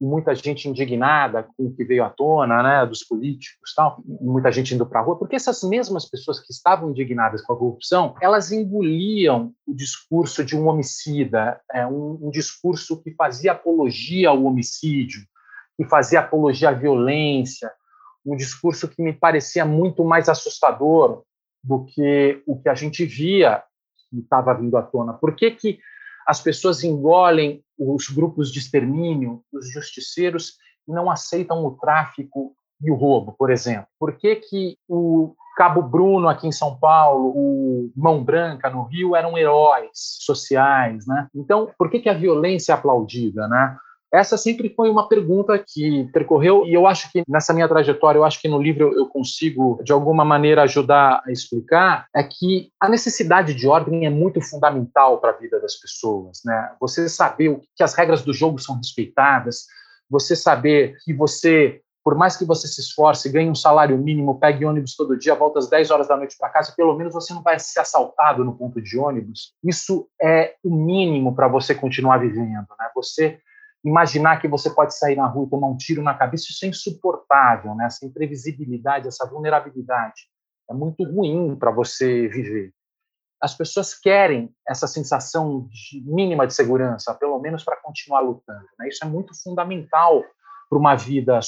Speaker 1: muita gente indignada com o que veio à tona, né, dos políticos, tal, muita gente indo para a rua, porque essas mesmas pessoas que estavam indignadas com a corrupção, elas engoliam o discurso de um homicida, é, um, um discurso que fazia apologia ao homicídio, que fazia apologia à violência, um discurso que me parecia muito mais assustador do que o que a gente via que estava vindo à tona? Por que, que as pessoas engolem os grupos de extermínio, os justiceiros, não aceitam o tráfico e o roubo, por exemplo? Por que, que o Cabo Bruno aqui em São Paulo, o Mão Branca no Rio eram heróis sociais, né? Então, por que, que a violência é aplaudida, né? Essa sempre foi uma pergunta que percorreu, e eu acho que nessa minha trajetória, eu acho que no livro eu consigo, de alguma maneira, ajudar a explicar, é que a necessidade de ordem é muito fundamental para a vida das pessoas. Né? Você saber que as regras do jogo são respeitadas, você saber que você por mais que você se esforce, ganhe um salário mínimo, pegue ônibus todo dia, volta às 10 horas da noite para casa, pelo menos você não vai ser assaltado no ponto de ônibus. Isso é o mínimo para você continuar vivendo. Né? Você imaginar que você pode sair na rua e tomar um tiro na cabeça, isso é insuportável, né? essa imprevisibilidade, essa vulnerabilidade. É muito ruim para você viver. As pessoas querem essa sensação de mínima de segurança, pelo menos para continuar lutando. Né? Isso é muito fundamental para uma vida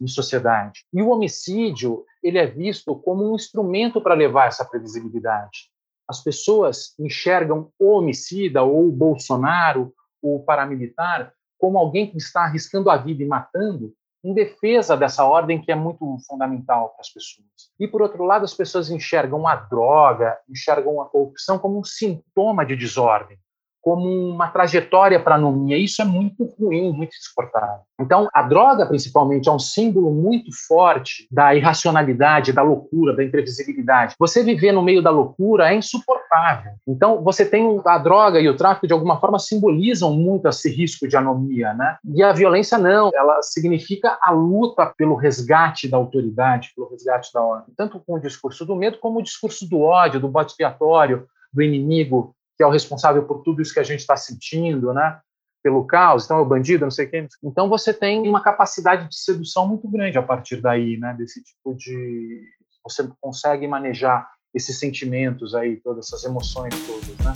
Speaker 1: em sociedade. E o homicídio ele é visto como um instrumento para levar essa previsibilidade. As pessoas enxergam o homicida ou o Bolsonaro, o paramilitar, como alguém que está arriscando a vida e matando em defesa dessa ordem que é muito fundamental para as pessoas. E, por outro lado, as pessoas enxergam a droga, enxergam a corrupção como um sintoma de desordem como uma trajetória para a anomia. Isso é muito ruim, muito insuportável. Então, a droga, principalmente, é um símbolo muito forte da irracionalidade, da loucura, da imprevisibilidade. Você viver no meio da loucura é insuportável. Então, você tem a droga e o tráfico, de alguma forma, simbolizam muito esse risco de anomia, né? E a violência não, ela significa a luta pelo resgate da autoridade, pelo resgate da ordem. Tanto com o discurso do medo, como o discurso do ódio, do bode expiatório, do inimigo que é o responsável por tudo isso que a gente está sentindo, né? Pelo caos, então é o bandido, não sei quem. Então você tem uma capacidade de sedução muito grande a partir daí, né? Desse tipo de. Você consegue manejar esses sentimentos aí, todas essas emoções todas, né?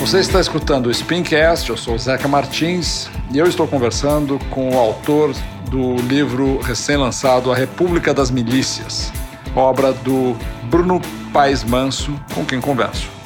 Speaker 2: Você está escutando o Spincast, eu sou Zeca Martins e eu estou conversando com o autor do livro recém-lançado A República das Milícias, obra do Bruno Paes Manso, com quem converso.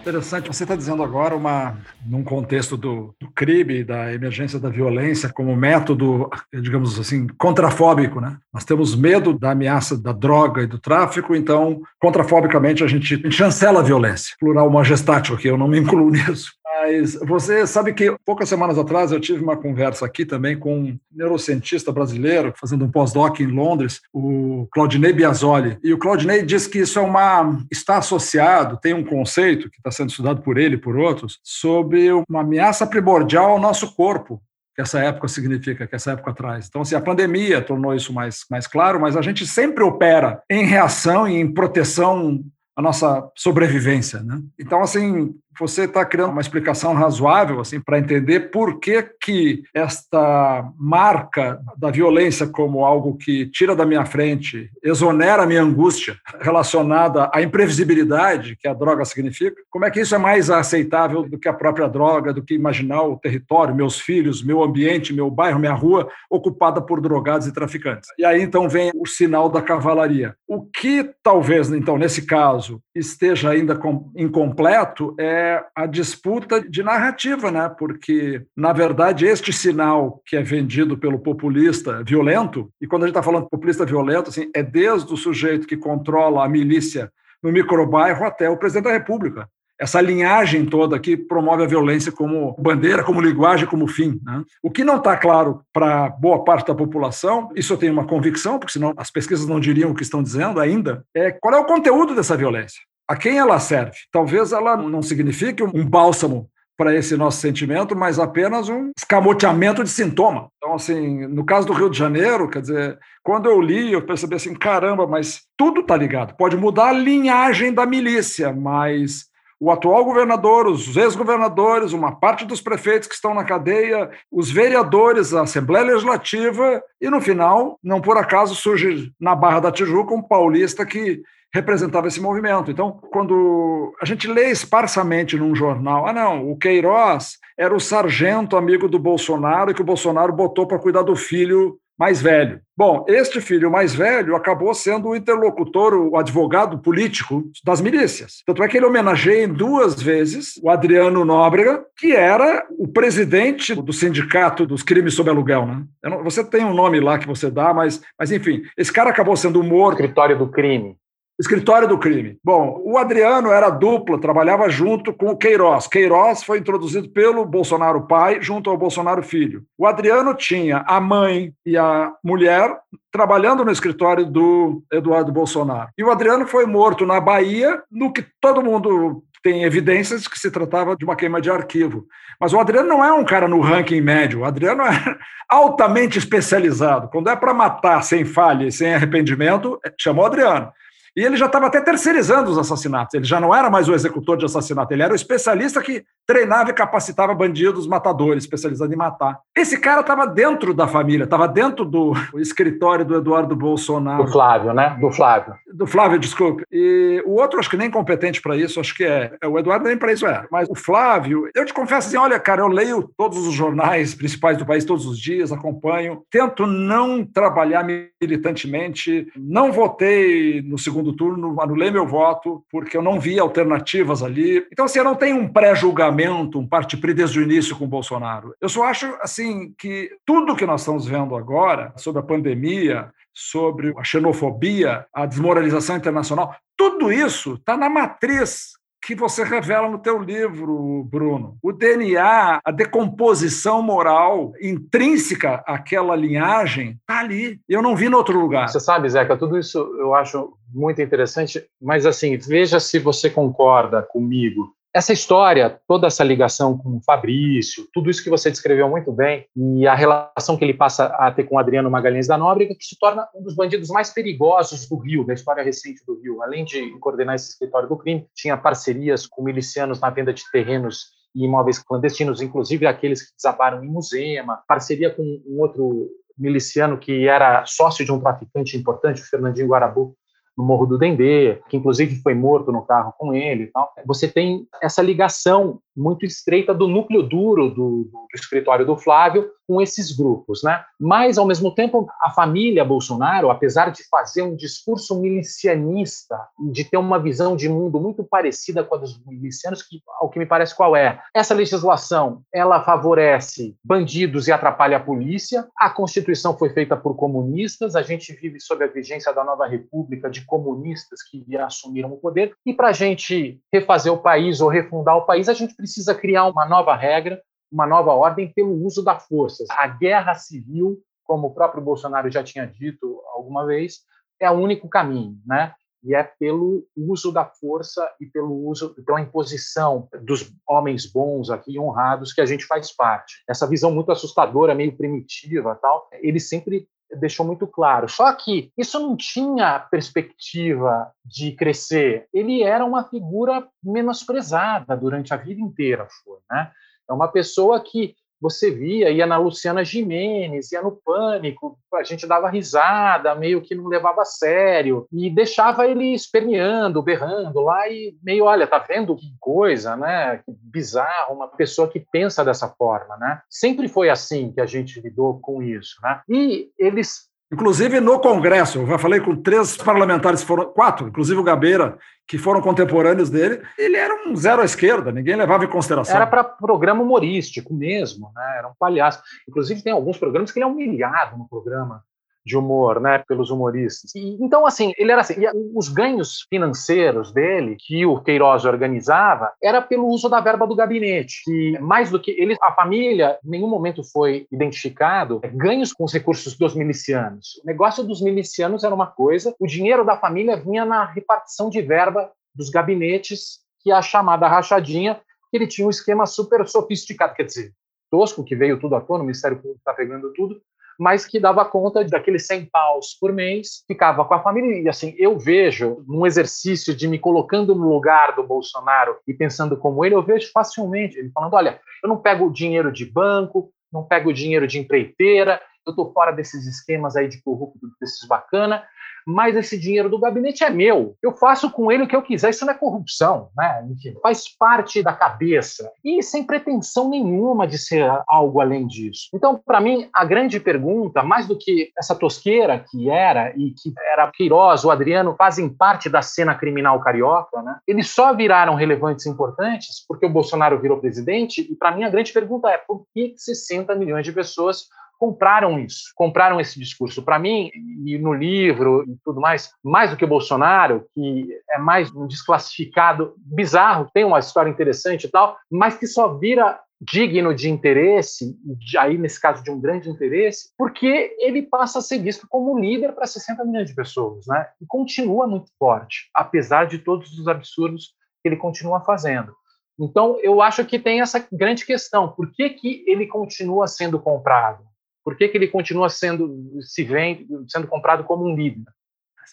Speaker 2: Interessante, você está dizendo agora, uma, num contexto do, do CRIB, da emergência da violência, como método, digamos assim, contrafóbico. Né? Nós temos medo da ameaça da droga e do tráfico, então, contrafobicamente, a gente, a gente chancela a violência. Plural majestático aqui, eu não me incluo nisso. Mas você sabe que poucas semanas atrás eu tive uma conversa aqui também com um neurocientista brasileiro, fazendo um pós-doc em Londres, o Claudinei Biasoli. E o Claudinei diz que isso é uma está associado, tem um conceito que está sendo estudado por ele e por outros, sobre uma ameaça primordial ao nosso corpo, que essa época significa, que essa época traz. Então, assim, a pandemia tornou isso mais, mais claro, mas a gente sempre opera em reação e em proteção à nossa sobrevivência. Né? Então, assim, você está criando uma explicação razoável assim para entender por que, que esta marca da violência como algo que tira da minha frente, exonera a minha angústia relacionada à imprevisibilidade que a droga significa, como é que isso é mais aceitável do que a própria droga, do que imaginar o território, meus filhos, meu ambiente, meu bairro, minha rua ocupada por drogados e traficantes. E aí então vem o sinal da cavalaria. O que talvez então nesse caso esteja ainda incompleto é é a disputa de narrativa, né? Porque, na verdade, este sinal que é vendido pelo populista violento, e quando a gente está falando populista violento, assim, é desde o sujeito que controla a milícia no microbairro até o presidente da República. Essa linhagem toda que promove a violência como bandeira, como linguagem, como fim. Né? O que não está claro para boa parte da população, isso eu tenho uma convicção, porque senão as pesquisas não diriam o que estão dizendo ainda, é qual é o conteúdo dessa violência a quem ela serve. Talvez ela não signifique um bálsamo para esse nosso sentimento, mas apenas um escamoteamento de sintoma. Então, assim, no caso do Rio de Janeiro, quer dizer, quando eu li, eu percebi assim, caramba, mas tudo está ligado. Pode mudar a linhagem da milícia, mas o atual governador, os ex-governadores, uma parte dos prefeitos que estão na cadeia, os vereadores, a Assembleia Legislativa, e no final, não por acaso, surge na Barra da Tijuca um paulista que representava esse movimento. Então, quando a gente lê esparsamente num jornal, ah, não, o Queiroz era o sargento amigo do Bolsonaro que o Bolsonaro botou para cuidar do filho mais velho. Bom, este filho mais velho acabou sendo o interlocutor, o advogado político das milícias. Tanto é que ele homenageia em duas vezes o Adriano Nóbrega, que era o presidente do sindicato dos crimes sob aluguel. Né? Não, você tem um nome lá que você dá, mas, mas enfim, esse cara acabou sendo morto.
Speaker 1: Escritório do crime.
Speaker 2: Escritório do crime. Bom, o Adriano era dupla, trabalhava junto com o Queiroz. Queiroz foi introduzido pelo Bolsonaro pai junto ao Bolsonaro filho. O Adriano tinha a mãe e a mulher trabalhando no escritório do Eduardo Bolsonaro. E o Adriano foi morto na Bahia, no que todo mundo tem evidências que se tratava de uma queima de arquivo. Mas o Adriano não é um cara no ranking médio. O Adriano é altamente especializado. Quando é para matar sem falha e sem arrependimento, chamou o Adriano. E ele já estava até terceirizando os assassinatos. Ele já não era mais o executor de assassinato, ele era o especialista que treinava e capacitava bandidos matadores, especializado em matar. Esse cara estava dentro da família, estava dentro do escritório do Eduardo Bolsonaro.
Speaker 1: Do Flávio, né? Do Flávio.
Speaker 2: Do Flávio, desculpe. E o outro, acho que nem competente para isso, acho que é. O Eduardo nem para isso é. Mas o Flávio, eu te confesso assim: olha, cara, eu leio todos os jornais principais do país todos os dias, acompanho, tento não trabalhar militantemente, não votei no segundo segundo turno, anulei meu voto, porque eu não vi alternativas ali. Então, assim, eu não tenho um pré-julgamento, um parte-pri desde o início com o Bolsonaro. Eu só acho, assim, que tudo que nós estamos vendo agora, sobre a pandemia, sobre a xenofobia, a desmoralização internacional, tudo isso está na matriz que você revela no teu livro, Bruno. O DNA, a decomposição moral intrínseca àquela linhagem, está ali. Eu não vi em outro lugar.
Speaker 1: Você sabe, Zeca, tudo isso eu acho muito interessante, mas assim, veja se você concorda comigo essa história, toda essa ligação com o Fabrício, tudo isso que você descreveu muito bem, e a relação que ele passa a ter com Adriano Magalhães da Nóbrega, que se torna um dos bandidos mais perigosos do Rio, da história recente do Rio. Além de coordenar esse escritório do crime, tinha parcerias com milicianos na venda de terrenos e imóveis clandestinos, inclusive aqueles que desabaram em Musema, parceria com um outro miliciano que era sócio de um traficante importante, o Fernandinho Guarabu, no Morro do Dendê, que inclusive foi morto no carro com ele e tal. Você tem essa ligação muito estreita do núcleo duro do, do, escritório do Flávio com esses grupos, né? Mas ao mesmo tempo a família Bolsonaro, apesar de fazer um discurso milicianista de ter uma visão de mundo muito parecida com a dos milicianos, que ao que me parece qual é, essa legislação ela favorece bandidos e atrapalha a polícia. A Constituição foi feita por comunistas, a gente vive sob a vigência da nova república de comunistas que assumiram o poder e para a gente refazer o país ou refundar o país a gente precisa criar uma nova regra, uma nova ordem pelo uso da força. A guerra civil, como o próprio Bolsonaro já tinha dito alguma vez, é o único caminho, né? E é pelo uso da força e pelo uso, pela imposição dos homens bons aqui, honrados, que a gente faz parte. Essa visão muito assustadora, meio primitiva, tal, ele sempre deixou muito claro. Só que isso não tinha perspectiva de crescer. Ele era uma figura menosprezada durante a vida inteira, foi, né? É uma pessoa que você via, ia na Luciana Jimenez, ia no Pânico, a gente dava risada, meio que não levava a sério, e deixava ele esperneando, berrando lá, e meio, olha, tá vendo que coisa, né? Que bizarro, uma pessoa que pensa dessa forma, né? Sempre foi assim que a gente lidou com isso, né? E eles
Speaker 2: Inclusive no Congresso, eu já falei com três parlamentares, foram quatro, inclusive o Gabeira, que foram contemporâneos dele. Ele era um zero à esquerda, ninguém levava em consideração.
Speaker 1: Era para programa humorístico mesmo, né? era um palhaço. Inclusive tem alguns programas que ele é humilhado no programa de humor, né, pelos humoristas. E, então, assim, ele era assim, os ganhos financeiros dele, que o Queiroz organizava, era pelo uso da verba do gabinete, que mais do que ele, a família, em nenhum momento foi identificado ganhos com os recursos dos milicianos. O negócio dos milicianos era uma coisa, o dinheiro da família vinha na repartição de verba dos gabinetes, que é a chamada rachadinha, que ele tinha um esquema super sofisticado, quer dizer, tosco, que veio tudo à tona, o Ministério Público está pegando tudo, mas que dava conta daqueles 100 paus por mês, ficava com a família. E assim, eu vejo, num exercício de me colocando no lugar do Bolsonaro e pensando como ele, eu vejo facilmente ele falando: olha, eu não pego dinheiro de banco, não pego dinheiro de empreiteira, eu estou fora desses esquemas aí de corrupto, desses bacana, mas esse dinheiro do gabinete é meu. Eu faço com ele o que eu quiser. Isso não é corrupção, né? Enfim, faz parte da cabeça e sem pretensão nenhuma de ser algo além disso. Então, para mim, a grande pergunta, mais do que essa tosqueira que era e que era Queiroz, o Adriano, fazem parte da cena criminal carioca, né? Eles só viraram relevantes e importantes porque o Bolsonaro virou presidente. E para mim, a grande pergunta é por que 60 milhões de pessoas compraram isso, compraram esse discurso. Para mim, e no livro e tudo mais, mais do que o Bolsonaro, que é mais um desclassificado bizarro, tem uma história interessante e tal, mas que só vira digno de interesse, aí nesse caso de um grande interesse, porque ele passa a ser visto como líder para 60 milhões de pessoas, né? E continua muito forte, apesar de todos os absurdos que ele continua fazendo. Então, eu acho que tem essa grande questão: por que, que ele continua sendo comprado? Por que, que ele continua sendo, se vende, sendo comprado como um líder?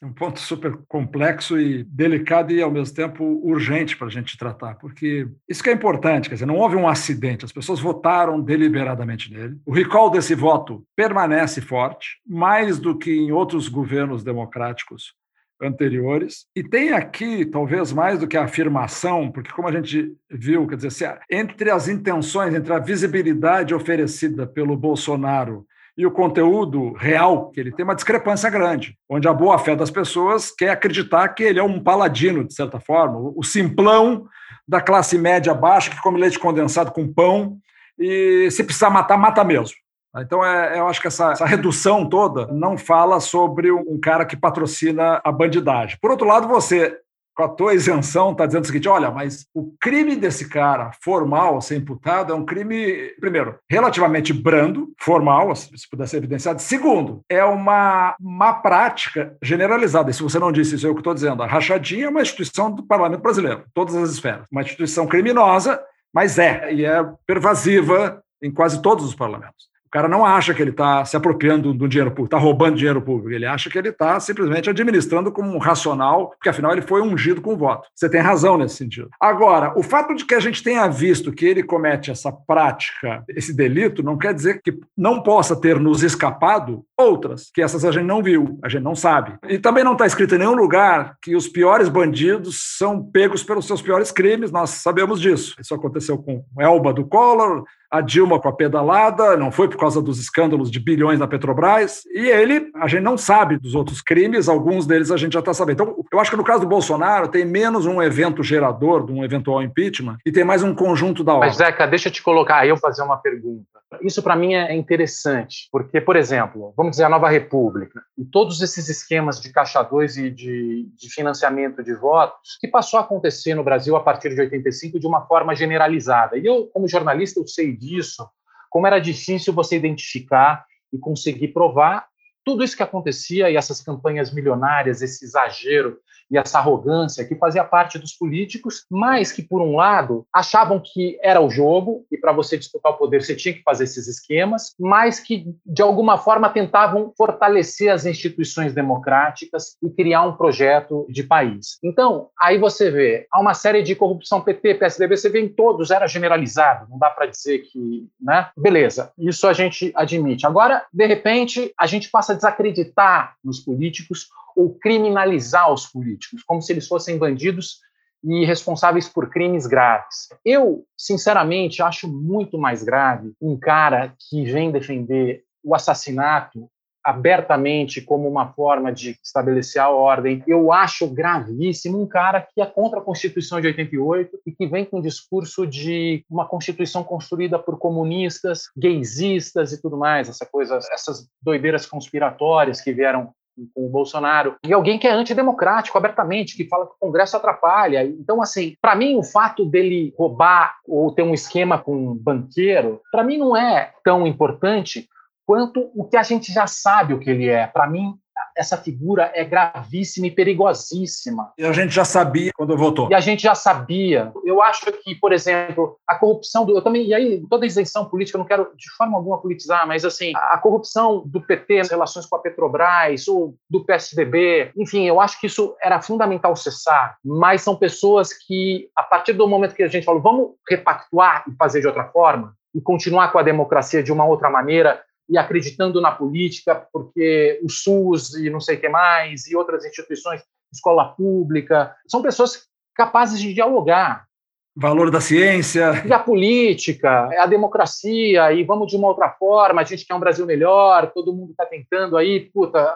Speaker 2: É um ponto super complexo e delicado e, ao mesmo tempo, urgente para a gente tratar, porque isso que é importante, quer dizer, não houve um acidente, as pessoas votaram deliberadamente nele. O recall desse voto permanece forte, mais do que em outros governos democráticos anteriores. E tem aqui, talvez mais do que a afirmação, porque, como a gente viu, quer dizer, entre as intenções, entre a visibilidade oferecida pelo Bolsonaro e o conteúdo real que ele tem uma discrepância grande, onde a boa fé das pessoas quer acreditar que ele é um paladino, de certa forma, o simplão da classe média baixa que come leite condensado com pão e se precisar matar, mata mesmo. Então, é, eu acho que essa, essa, redução toda não fala sobre um cara que patrocina a bandidagem. Por outro lado, você, com a tua isenção, está dizendo o seguinte: olha, mas o crime desse cara, formal, ser imputado, é um crime, primeiro, relativamente brando, formal, se puder ser evidenciado. Segundo, é uma má prática generalizada. E se você não disse isso, é o que estou dizendo. A rachadinha é uma instituição do parlamento brasileiro, todas as esferas. Uma instituição criminosa, mas é, e é pervasiva em quase todos os parlamentos. Cara não acha que ele está se apropriando do dinheiro público, está roubando dinheiro público. Ele acha que ele está simplesmente administrando como um racional, porque afinal ele foi ungido com voto. Você tem razão nesse sentido. Agora, o fato de que a gente tenha visto que ele comete essa prática, esse delito, não quer dizer que não possa ter nos escapado outras, que essas a gente não viu, a gente não sabe. E também não está escrito em nenhum lugar que os piores bandidos são pegos pelos seus piores crimes, nós sabemos disso. Isso aconteceu com Elba do Collor, a Dilma com a pedalada, não foi por causa dos escândalos de bilhões na Petrobras, e ele, a gente não sabe dos outros crimes, alguns deles a gente já está sabendo. Então, eu acho que no caso do Bolsonaro, tem menos um evento gerador de um eventual impeachment e tem mais um conjunto da obra.
Speaker 1: Mas, Zeca, deixa eu te colocar aí, eu fazer uma pergunta. Isso, para mim, é interessante, porque, por exemplo, vamos dizer a Nova República, e todos esses esquemas de caixa 2 e de, de financiamento de votos, que passou a acontecer no Brasil a partir de 85 de uma forma generalizada. E eu, como jornalista, eu sei disso, como era difícil você identificar e conseguir provar tudo isso que acontecia e essas campanhas milionárias, esse exagero e essa arrogância que fazia parte dos políticos, mas que, por um lado, achavam que era o jogo e para você disputar o poder você tinha que fazer esses esquemas, mas que, de alguma forma, tentavam fortalecer as instituições democráticas e criar um projeto de país. Então, aí você vê, há uma série de corrupção PT, PSDB, você vê em todos, era generalizado, não dá para dizer que, né? Beleza, isso a gente admite. Agora, de repente, a gente passa a desacreditar nos políticos ou criminalizar os políticos, como se eles fossem bandidos e responsáveis por crimes graves. Eu, sinceramente, acho muito mais grave um cara que vem defender o assassinato abertamente como uma forma de estabelecer a ordem. Eu acho gravíssimo um cara que é contra a Constituição de 88 e que vem com um discurso de uma Constituição construída por comunistas, gaysistas e tudo mais, essa coisa, essas doideiras conspiratórias que vieram com o Bolsonaro, e alguém que é antidemocrático abertamente, que fala que o Congresso atrapalha. Então, assim, para mim, o fato dele roubar ou ter um esquema com um banqueiro, para mim não é tão importante quanto o que a gente já sabe o que ele é. Para mim, essa figura é gravíssima e perigosíssima.
Speaker 2: E a gente já sabia quando votou.
Speaker 1: E a gente já sabia. Eu acho que, por exemplo, a corrupção do. Eu também, e aí, toda isenção política, eu não quero de forma alguma politizar, mas assim, a corrupção do PT nas relações com a Petrobras, ou do PSDB, enfim, eu acho que isso era fundamental cessar, mas são pessoas que, a partir do momento que a gente falou, vamos repactuar e fazer de outra forma, e continuar com a democracia de uma outra maneira, e acreditando na política, porque o SUS e não sei o que mais, e outras instituições, escola pública, são pessoas capazes de dialogar.
Speaker 2: Valor da ciência.
Speaker 1: E a política, é a democracia, e vamos de uma outra forma, a gente quer um Brasil melhor, todo mundo está tentando aí, puta,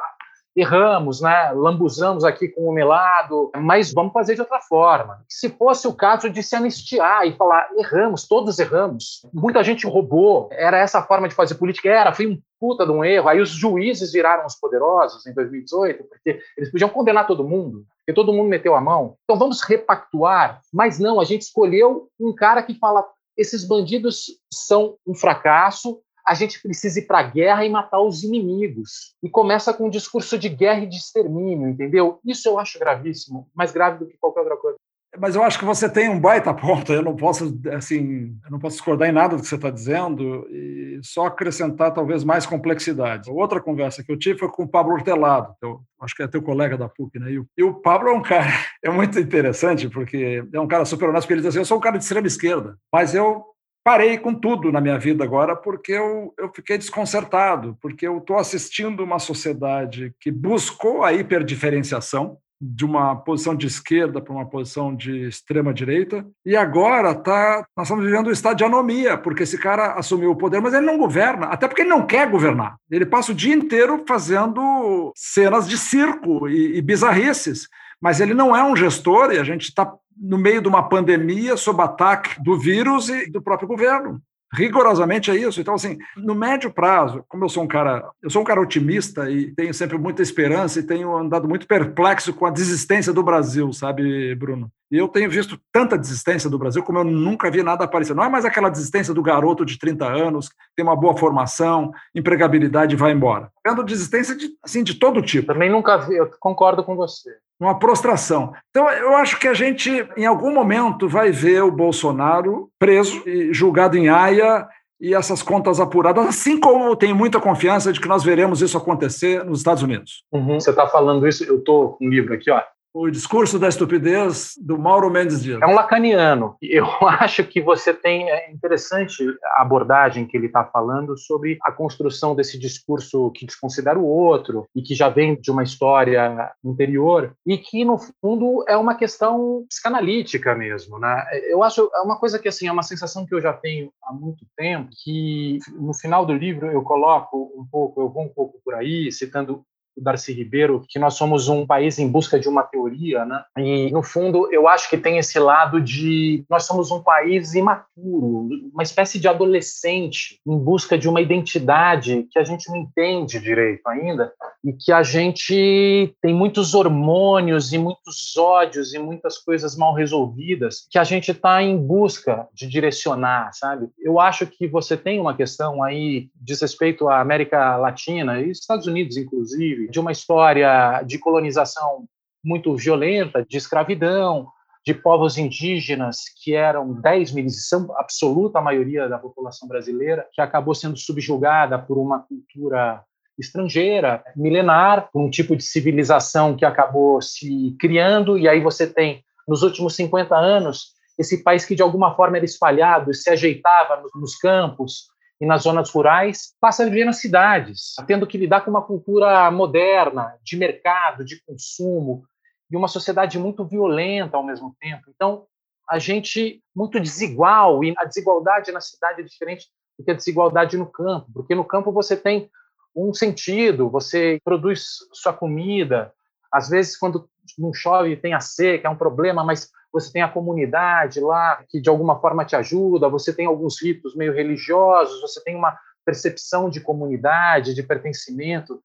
Speaker 1: erramos, né? lambuzamos aqui com o melado, mas vamos fazer de outra forma. Se fosse o caso de se anistiar e falar, erramos, todos erramos, muita gente roubou, era essa a forma de fazer política, era, foi um puta de um erro, aí os juízes viraram os poderosos em 2018, porque eles podiam condenar todo mundo, porque todo mundo meteu a mão. Então vamos repactuar, mas não, a gente escolheu um cara que fala, esses bandidos são um fracasso, a gente precisa ir para a guerra e matar os inimigos. E começa com um discurso de guerra e de extermínio, entendeu? Isso eu acho gravíssimo, mais grave do que qualquer outra coisa.
Speaker 2: Mas eu acho que você tem um baita ponto. Eu não posso, assim, eu não posso discordar em nada do que você está dizendo e só acrescentar talvez mais complexidade. Outra conversa que eu tive foi com o Pablo Hortelado, eu acho que é teu colega da PUC, né? E o Pablo é um cara, é muito interessante porque é um cara super honesto, porque ele diz assim, eu sou um cara de extrema esquerda, mas eu parei com tudo na minha vida agora porque eu, eu fiquei desconcertado, porque eu estou assistindo uma sociedade que buscou a hiperdiferenciação de uma posição de esquerda para uma posição de extrema direita e agora tá nós estamos vivendo um estado de anomia porque esse cara assumiu o poder mas ele não governa até porque ele não quer governar. Ele passa o dia inteiro fazendo cenas de circo e, e bizarrices mas ele não é um gestor e a gente está no meio de uma pandemia sob ataque do vírus e do próprio governo. Rigorosamente é isso. Então, assim, no médio prazo, como eu sou um cara, eu sou um cara otimista e tenho sempre muita esperança e tenho andado muito perplexo com a desistência do Brasil, sabe, Bruno? E eu tenho visto tanta desistência do Brasil como eu nunca vi nada aparecer. Não é mais aquela desistência do garoto de 30 anos, tem uma boa formação, empregabilidade e vai embora. Vendo desistência de, assim, de todo tipo.
Speaker 1: Também nunca vi, eu concordo com você.
Speaker 2: Uma prostração. Então, eu acho que a gente, em algum momento, vai ver o Bolsonaro preso e julgado em Haia e essas contas apuradas, assim como tenho muita confiança de que nós veremos isso acontecer nos Estados Unidos.
Speaker 1: Uhum. Você está falando isso, eu estou com um livro aqui, ó,
Speaker 2: o discurso da estupidez do Mauro Mendes Dias.
Speaker 1: É um lacaniano. Eu acho que você tem é interessante a abordagem que ele está falando sobre a construção desse discurso que desconsidera o outro e que já vem de uma história anterior e que no fundo é uma questão psicanalítica mesmo, né? Eu acho é uma coisa que assim é uma sensação que eu já tenho há muito tempo que no final do livro eu coloco um pouco, eu vou um pouco por aí citando Darcy Ribeiro, que nós somos um país em busca de uma teoria, né? E, no fundo, eu acho que tem esse lado de nós somos um país imaturo, uma espécie de adolescente em busca de uma identidade que a gente não entende direito ainda e que a gente tem muitos hormônios e muitos ódios e muitas coisas mal resolvidas que a gente está em busca de direcionar, sabe? Eu acho que você tem uma questão aí diz respeito à América Latina e Estados Unidos, inclusive, de uma história de colonização muito violenta, de escravidão, de povos indígenas que eram 10 milhões, são absoluta a maioria da população brasileira, que acabou sendo subjugada por uma cultura estrangeira, milenar, um tipo de civilização que acabou se criando, e aí você tem, nos últimos 50 anos, esse país que de alguma forma era espalhado, se ajeitava nos campos, e nas zonas rurais, passa a viver nas cidades, tendo que lidar com uma cultura moderna, de mercado, de consumo, e uma sociedade muito violenta ao mesmo tempo. Então, a gente muito desigual, e a desigualdade na cidade é diferente do que a desigualdade no campo, porque no campo você tem um sentido, você produz sua comida, às vezes quando não chove tem a seca, é um problema, mas você tem a comunidade lá que de alguma forma te ajuda, você tem alguns ritos meio religiosos, você tem uma percepção de comunidade, de pertencimento.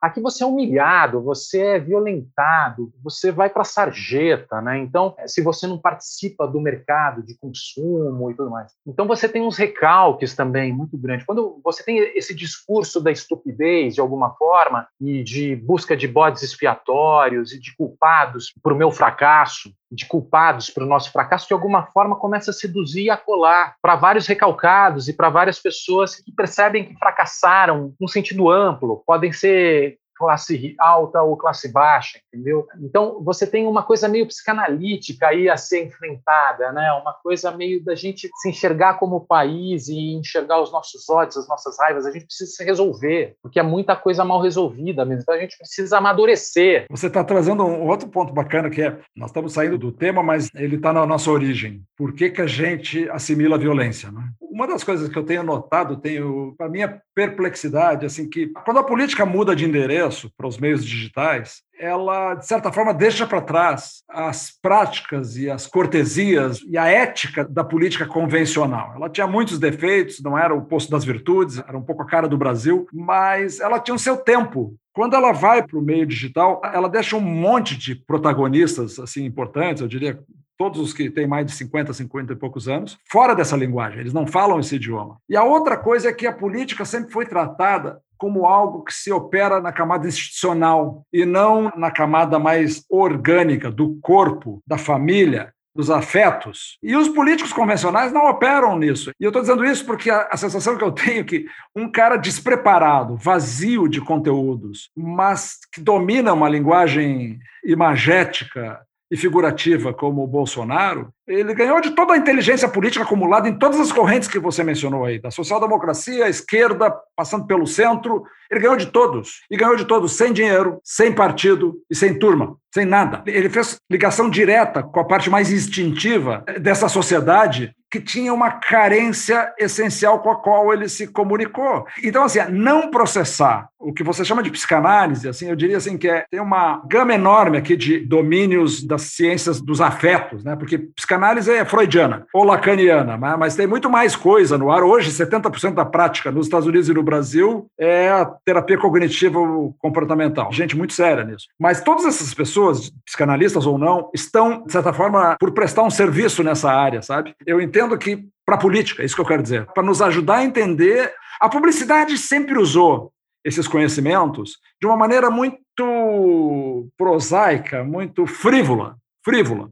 Speaker 1: Aqui você é humilhado, você é violentado, você vai para a sarjeta, né? Então, se você não participa do mercado de consumo e tudo mais. Então, você tem uns recalques também muito grandes. Quando você tem esse discurso da estupidez, de alguma forma, e de busca de bodes expiatórios e de culpados por meu fracasso, de culpados para o nosso fracasso, de alguma forma começa a seduzir e a colar para vários recalcados e para várias pessoas que percebem que fracassaram num sentido amplo. Podem ser classe alta ou classe baixa, entendeu? Então, você tem uma coisa meio psicanalítica aí a ser enfrentada, né? Uma coisa meio da gente se enxergar como país e enxergar os nossos ódios, as nossas raivas. A gente precisa se resolver, porque é muita coisa mal resolvida mesmo. Então, a gente precisa amadurecer.
Speaker 2: Você está trazendo um outro ponto bacana que é, nós estamos saindo do tema, mas ele está na nossa origem. Por que, que a gente assimila a violência, né? Uma das coisas que eu tenho notado, tenho a minha perplexidade, assim, que quando a política muda de endereço para os meios digitais, ela, de certa forma, deixa para trás as práticas e as cortesias e a ética da política convencional. Ela tinha muitos defeitos, não era o posto das virtudes, era um pouco a cara do Brasil, mas ela tinha o seu tempo. Quando ela vai para o meio digital, ela deixa um monte de protagonistas assim importantes, eu diria todos os que têm mais de 50, 50 e poucos anos, fora dessa linguagem, eles não falam esse idioma. E a outra coisa é que a política sempre foi tratada como algo que se opera na camada institucional e não na camada mais orgânica do corpo, da família, dos afetos. E os políticos convencionais não operam nisso. E eu estou dizendo isso porque a, a, sensação que eu tenho é que um cara despreparado, vazio de conteúdos, mas que domina uma linguagem imagética e figurativa como o Bolsonaro, ele ganhou de toda a inteligência política acumulada em todas as correntes que você mencionou aí, da social-democracia, a esquerda, passando pelo centro, ele ganhou de todos. E ganhou de todos sem dinheiro, sem partido e sem turma, sem nada. Ele fez ligação direta com a parte mais instintiva dessa sociedade que tinha uma carência essencial com a qual ele se comunicou. Então, assim, não processar o que você chama de psicanálise, assim, eu diria assim que é, tem uma gama enorme aqui de domínios das ciências dos afetos, né? Porque psicanálise é freudiana ou lacaniana, mas, mas tem muito mais coisa no ar. Hoje, 70% da prática nos Estados Unidos e no Brasil é a terapia cognitivo comportamental. Gente muito séria nisso. Mas todas essas pessoas, psicanalistas ou não, estão de certa forma por prestar um serviço nessa área, sabe? Eu entendo que para a política, é isso que eu quero dizer, para nos ajudar a entender. A publicidade sempre usou esses conhecimentos de uma maneira muito prosaica, muito frívola, frívola.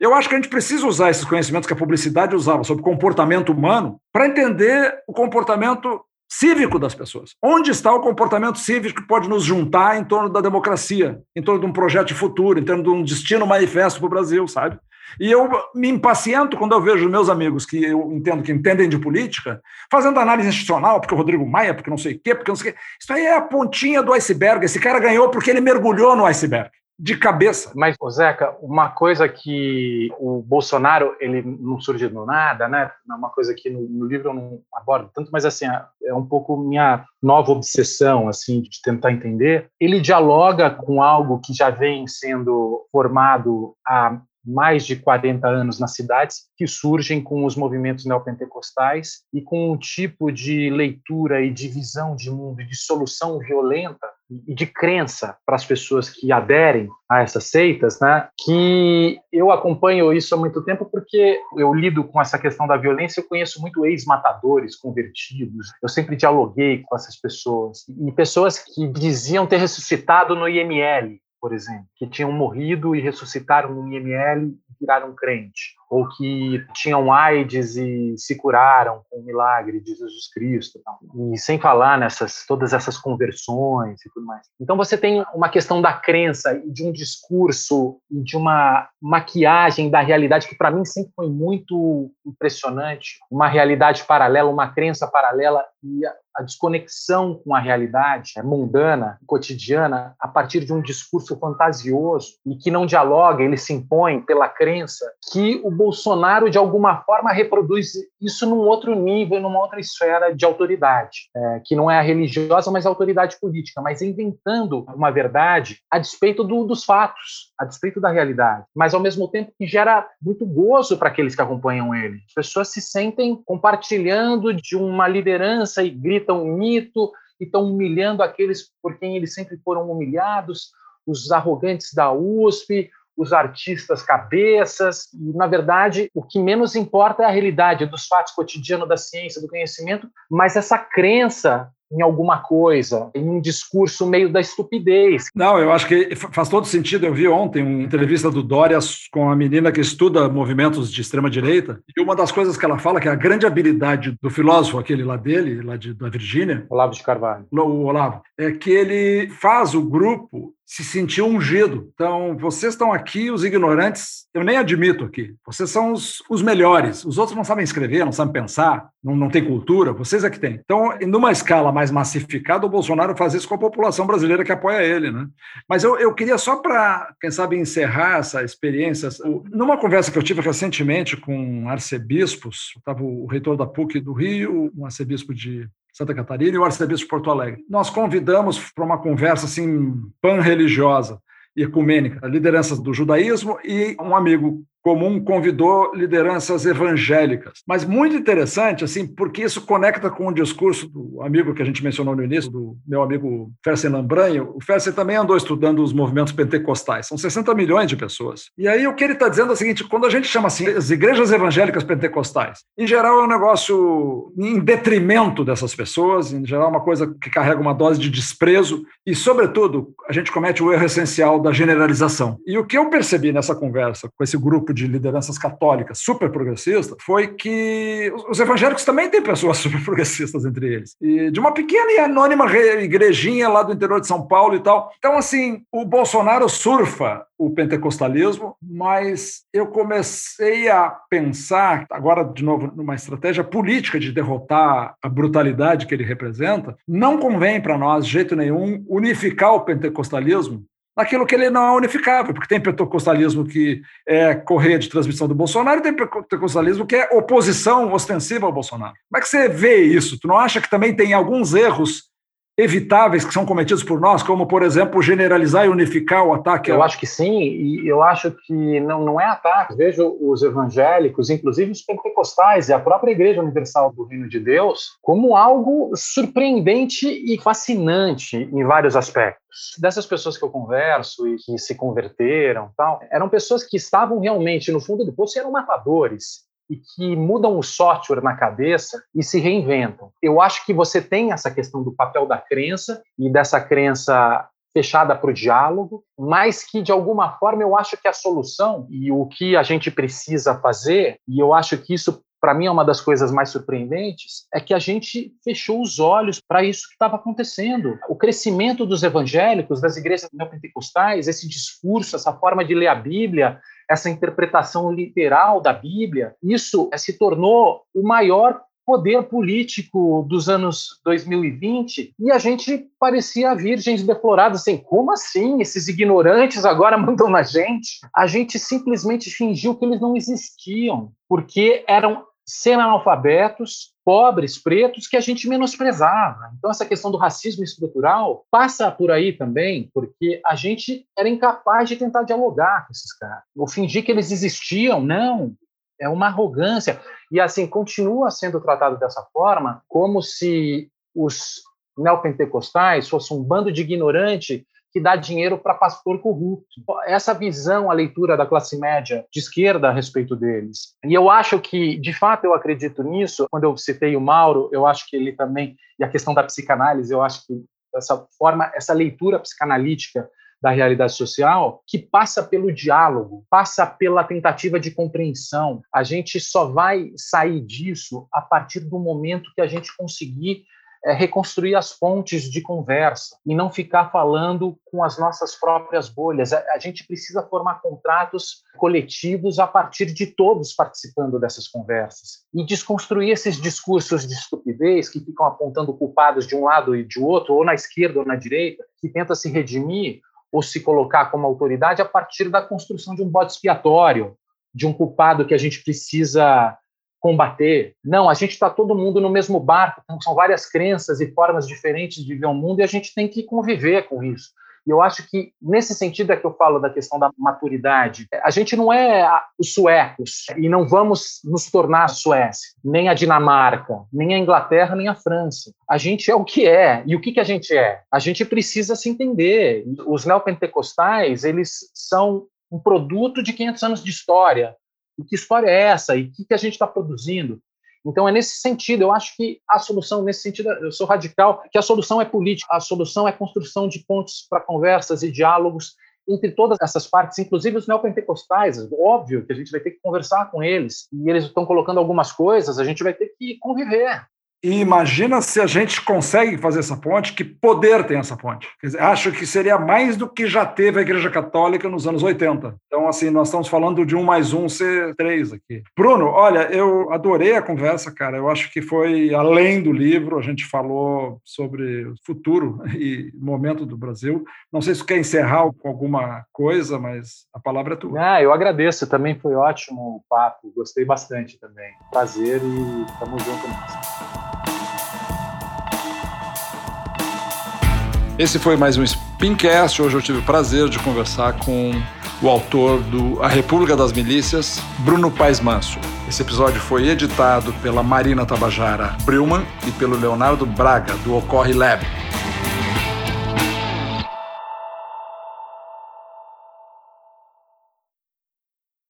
Speaker 2: Eu acho que a gente precisa usar esses conhecimentos que a publicidade usava sobre comportamento humano para entender o comportamento cívico das pessoas. Onde está o comportamento cívico que pode nos juntar em torno da democracia, em torno de um projeto de futuro, em torno de um destino manifesto para o Brasil, sabe? E eu me impaciento quando eu vejo meus amigos que eu entendo que entendem de política fazendo análise institucional, porque o Rodrigo Maia, porque não sei o quê, porque não sei o quê. Isso aí é a pontinha do iceberg. Esse cara ganhou porque ele mergulhou no iceberg de cabeça.
Speaker 1: Mas, Zeca, uma coisa que o Bolsonaro ele não surge do nada, né? É uma coisa que no, no, livro eu não abordo tanto, mas assim é um pouco minha nova obsessão, assim, de tentar entender. Ele dialoga com algo que já vem sendo formado há mais de 40 anos nas cidades, que surgem com os movimentos neopentecostais e com um tipo de leitura e de visão de mundo de solução violenta e de crença para as pessoas que aderem a essas seitas, né? Que eu acompanho isso há muito tempo porque eu lido com essa questão da violência, eu conheço muito ex-matadores convertidos, eu sempre dialoguei com essas pessoas e pessoas que diziam ter ressuscitado no IML, por exemplo, que tinham morrido e ressuscitaram no IML e viraram crente ou que tinham AIDS e se curaram com o milagre de Jesus Cristo. E sem falar nessas todas essas conversões e tudo mais. Então você tem uma questão da crença e de um discurso e de uma maquiagem da realidade que para mim sempre foi muito impressionante, uma realidade paralela, uma crença paralela e a, desconexão com a realidade é mundana, cotidiana, a partir de um discurso fantasioso e que não dialoga, ele se impõe pela crença que o Bolsonaro, de alguma forma, reproduz isso num outro nível, numa outra esfera de autoridade, é, que não é a religiosa, mas a autoridade política, mas inventando uma verdade a despeito do, dos fatos, a despeito da realidade, mas ao mesmo tempo que gera muito gozo para aqueles que acompanham ele. As pessoas se sentem compartilhando de uma liderança e gritam um mito e estão humilhando aqueles por quem eles sempre foram humilhados, os arrogantes da USP, os artistas cabeças, e, na verdade, o que menos importa é a realidade dos fatos cotidianos da ciência, do conhecimento, mas essa crença em alguma coisa, em um discurso meio da estupidez.
Speaker 2: Não, eu acho que faz todo sentido. Eu vi ontem uma entrevista do Dória com a menina que estuda movimentos de extrema direita, e uma das coisas que ela fala que é a grande habilidade do filósofo aquele lá dele, lá de, da Virgínia,
Speaker 1: Olavo de Carvalho,
Speaker 2: o Olavo, é que ele faz o grupo se sentir ungido. Então, vocês estão aqui, os ignorantes, eu nem admito aqui. Vocês são os, os melhores. Os outros não sabem escrever, não sabem pensar, não, não têm cultura, vocês é que têm. Então, numa escala mais massificada, o Bolsonaro faz isso com a população brasileira que apoia ele. Né? Mas eu, eu queria só para, quem sabe, encerrar essa experiência. Numa conversa que eu tive recentemente com arcebispos, estava o reitor da PUC do Rio, um arcebispo de Santa Catarina e o arcebispo de Porto Alegre. Nós convidamos para uma conversa assim pan-religiosa e ecumênica, lideranças do judaísmo e um amigo comum convidou lideranças evangélicas. Mas muito interessante, assim, porque isso conecta com o discurso do amigo que a gente mencionou no início, do meu amigo Fersen Lambranho. O Fersen também andou estudando os movimentos pentecostais. São 60 milhões de pessoas. E aí o que ele está dizendo é o seguinte, quando a gente chama assim, as igrejas evangélicas pentecostais, em geral é um negócio em detrimento dessas pessoas, em geral é uma coisa que carrega uma dose de desprezo e, sobretudo, a gente comete o erro essencial da generalização. E o que eu percebi nessa conversa com esse grupo de lideranças católicas super progressistas foi que os evangélicos também têm pessoas super progressistas entre eles. E de uma pequena e anônima igrejinha lá do interior de São Paulo e tal. Então, assim, o Bolsonaro surfa o pentecostalismo, mas eu comecei a pensar, agora de novo numa estratégia política de derrotar a brutalidade que ele representa, não convém para nós, de jeito nenhum, unificar o pentecostalismo naquilo que ele não é unificável, porque tem pentecostalismo que é correia de transmissão do Bolsonaro tem pentecostalismo que é oposição ostensiva ao Bolsonaro. Como é que você vê isso? Tu não acha que também tem alguns erros evitáveis que são cometidos por nós, como, por exemplo, generalizar e unificar o ataque?
Speaker 1: Eu acho que sim, e eu acho que não, não é ataque. Vejo os evangélicos, inclusive os pentecostais e a própria Igreja Universal do Reino de Deus, como algo surpreendente e fascinante em vários aspectos. Dessas pessoas que eu converso e que se converteram, tal, eram pessoas que estavam realmente no fundo do poço e eram matadores e que mudam o software na cabeça e se reinventam. Eu acho que você tem essa questão do papel da crença e dessa crença fechada para o diálogo, mas que de alguma forma eu acho que a solução e o que a gente precisa fazer, e eu acho que isso para mim é uma das coisas mais surpreendentes, é que a gente fechou os olhos para isso que estava acontecendo. O crescimento dos evangélicos, das igrejas neopentecostais, esse discurso, essa forma de ler a Bíblia, essa interpretação literal da Bíblia, isso se tornou o maior poder político dos anos 2020 e a gente parecia virgens defloradas, assim, como assim? Esses ignorantes agora mandam na gente? A gente simplesmente fingiu que eles não existiam, porque eram semi-analfabetos, pobres, pretos, que a gente menosprezava. Então, essa questão do racismo estrutural passa por aí também, porque a gente era incapaz de tentar dialogar com esses caras. Ou fingir que eles existiam, não. É uma arrogância. E, assim, continua sendo tratado dessa forma, como se os neopentecostais fossem um bando de ignorante que dá dinheiro para pastor corrupto. Essa visão, a leitura da classe média de esquerda a respeito deles. E eu acho que, de fato, eu acredito nisso. Quando eu citei o Mauro, eu acho que ele também, e a questão da psicanálise, eu acho que essa forma, essa leitura psicanalítica da realidade social, que passa pelo diálogo, passa pela tentativa de compreensão. A gente só vai sair disso a partir do momento que a gente conseguir é, reconstruir as fontes de conversa e não ficar falando com as nossas próprias bolhas. A, gente precisa formar contratos coletivos a partir de todos participando dessas conversas e desconstruir esses discursos de estupidez que ficam apontando culpados de um lado e de outro, ou na esquerda ou na direita, que tenta se redimir ou se colocar como autoridade a partir da construção de um bode expiatório, de um culpado que a gente precisa combater. Não, a gente está todo mundo no mesmo barco, então são várias crenças e formas diferentes de ver o mundo e a gente tem que conviver com isso. E eu acho que, nesse sentido, é que eu falo da questão da maturidade. A gente não é os suecos e não vamos nos tornar a Suécia, nem a Dinamarca, nem a Inglaterra, nem a França. A gente é o que é. E o que, que a gente é? A gente precisa se entender. Os neopentecostais, eles são um produto de 500 anos de história. E que história é essa? E o que, que a gente está produzindo? Então, é nesse sentido, eu acho que a solução, nesse sentido, eu sou radical, que a solução é política, a solução é construção de pontos para conversas e diálogos entre todas essas partes, inclusive os neopentecostais. Óbvio que a gente vai ter que conversar com eles, e eles estão colocando algumas coisas, a gente vai ter que conviver.
Speaker 2: E imagina se a gente consegue fazer essa ponte, que poder tem essa ponte. Dizer, acho que seria mais do que já teve a Igreja Católica nos anos 80. Então, assim, nós estamos falando de um mais um ser três aqui. Bruno, olha, eu adorei a conversa, cara. Eu acho que foi além do livro, a gente falou sobre o futuro e momento do Brasil. Não sei se quer encerrar com alguma coisa, mas a palavra é tua.
Speaker 1: Ah, eu agradeço, também foi ótimo o papo, gostei bastante também. Prazer e estamos juntos.
Speaker 2: Esse foi mais um Spincast. Hoje eu tive o prazer de conversar com o autor do A República das Milícias, Bruno Paes Manso. Esse episódio foi editado pela Marina Tabajara Brilman e pelo Leonardo Braga, do Ocorre Lab.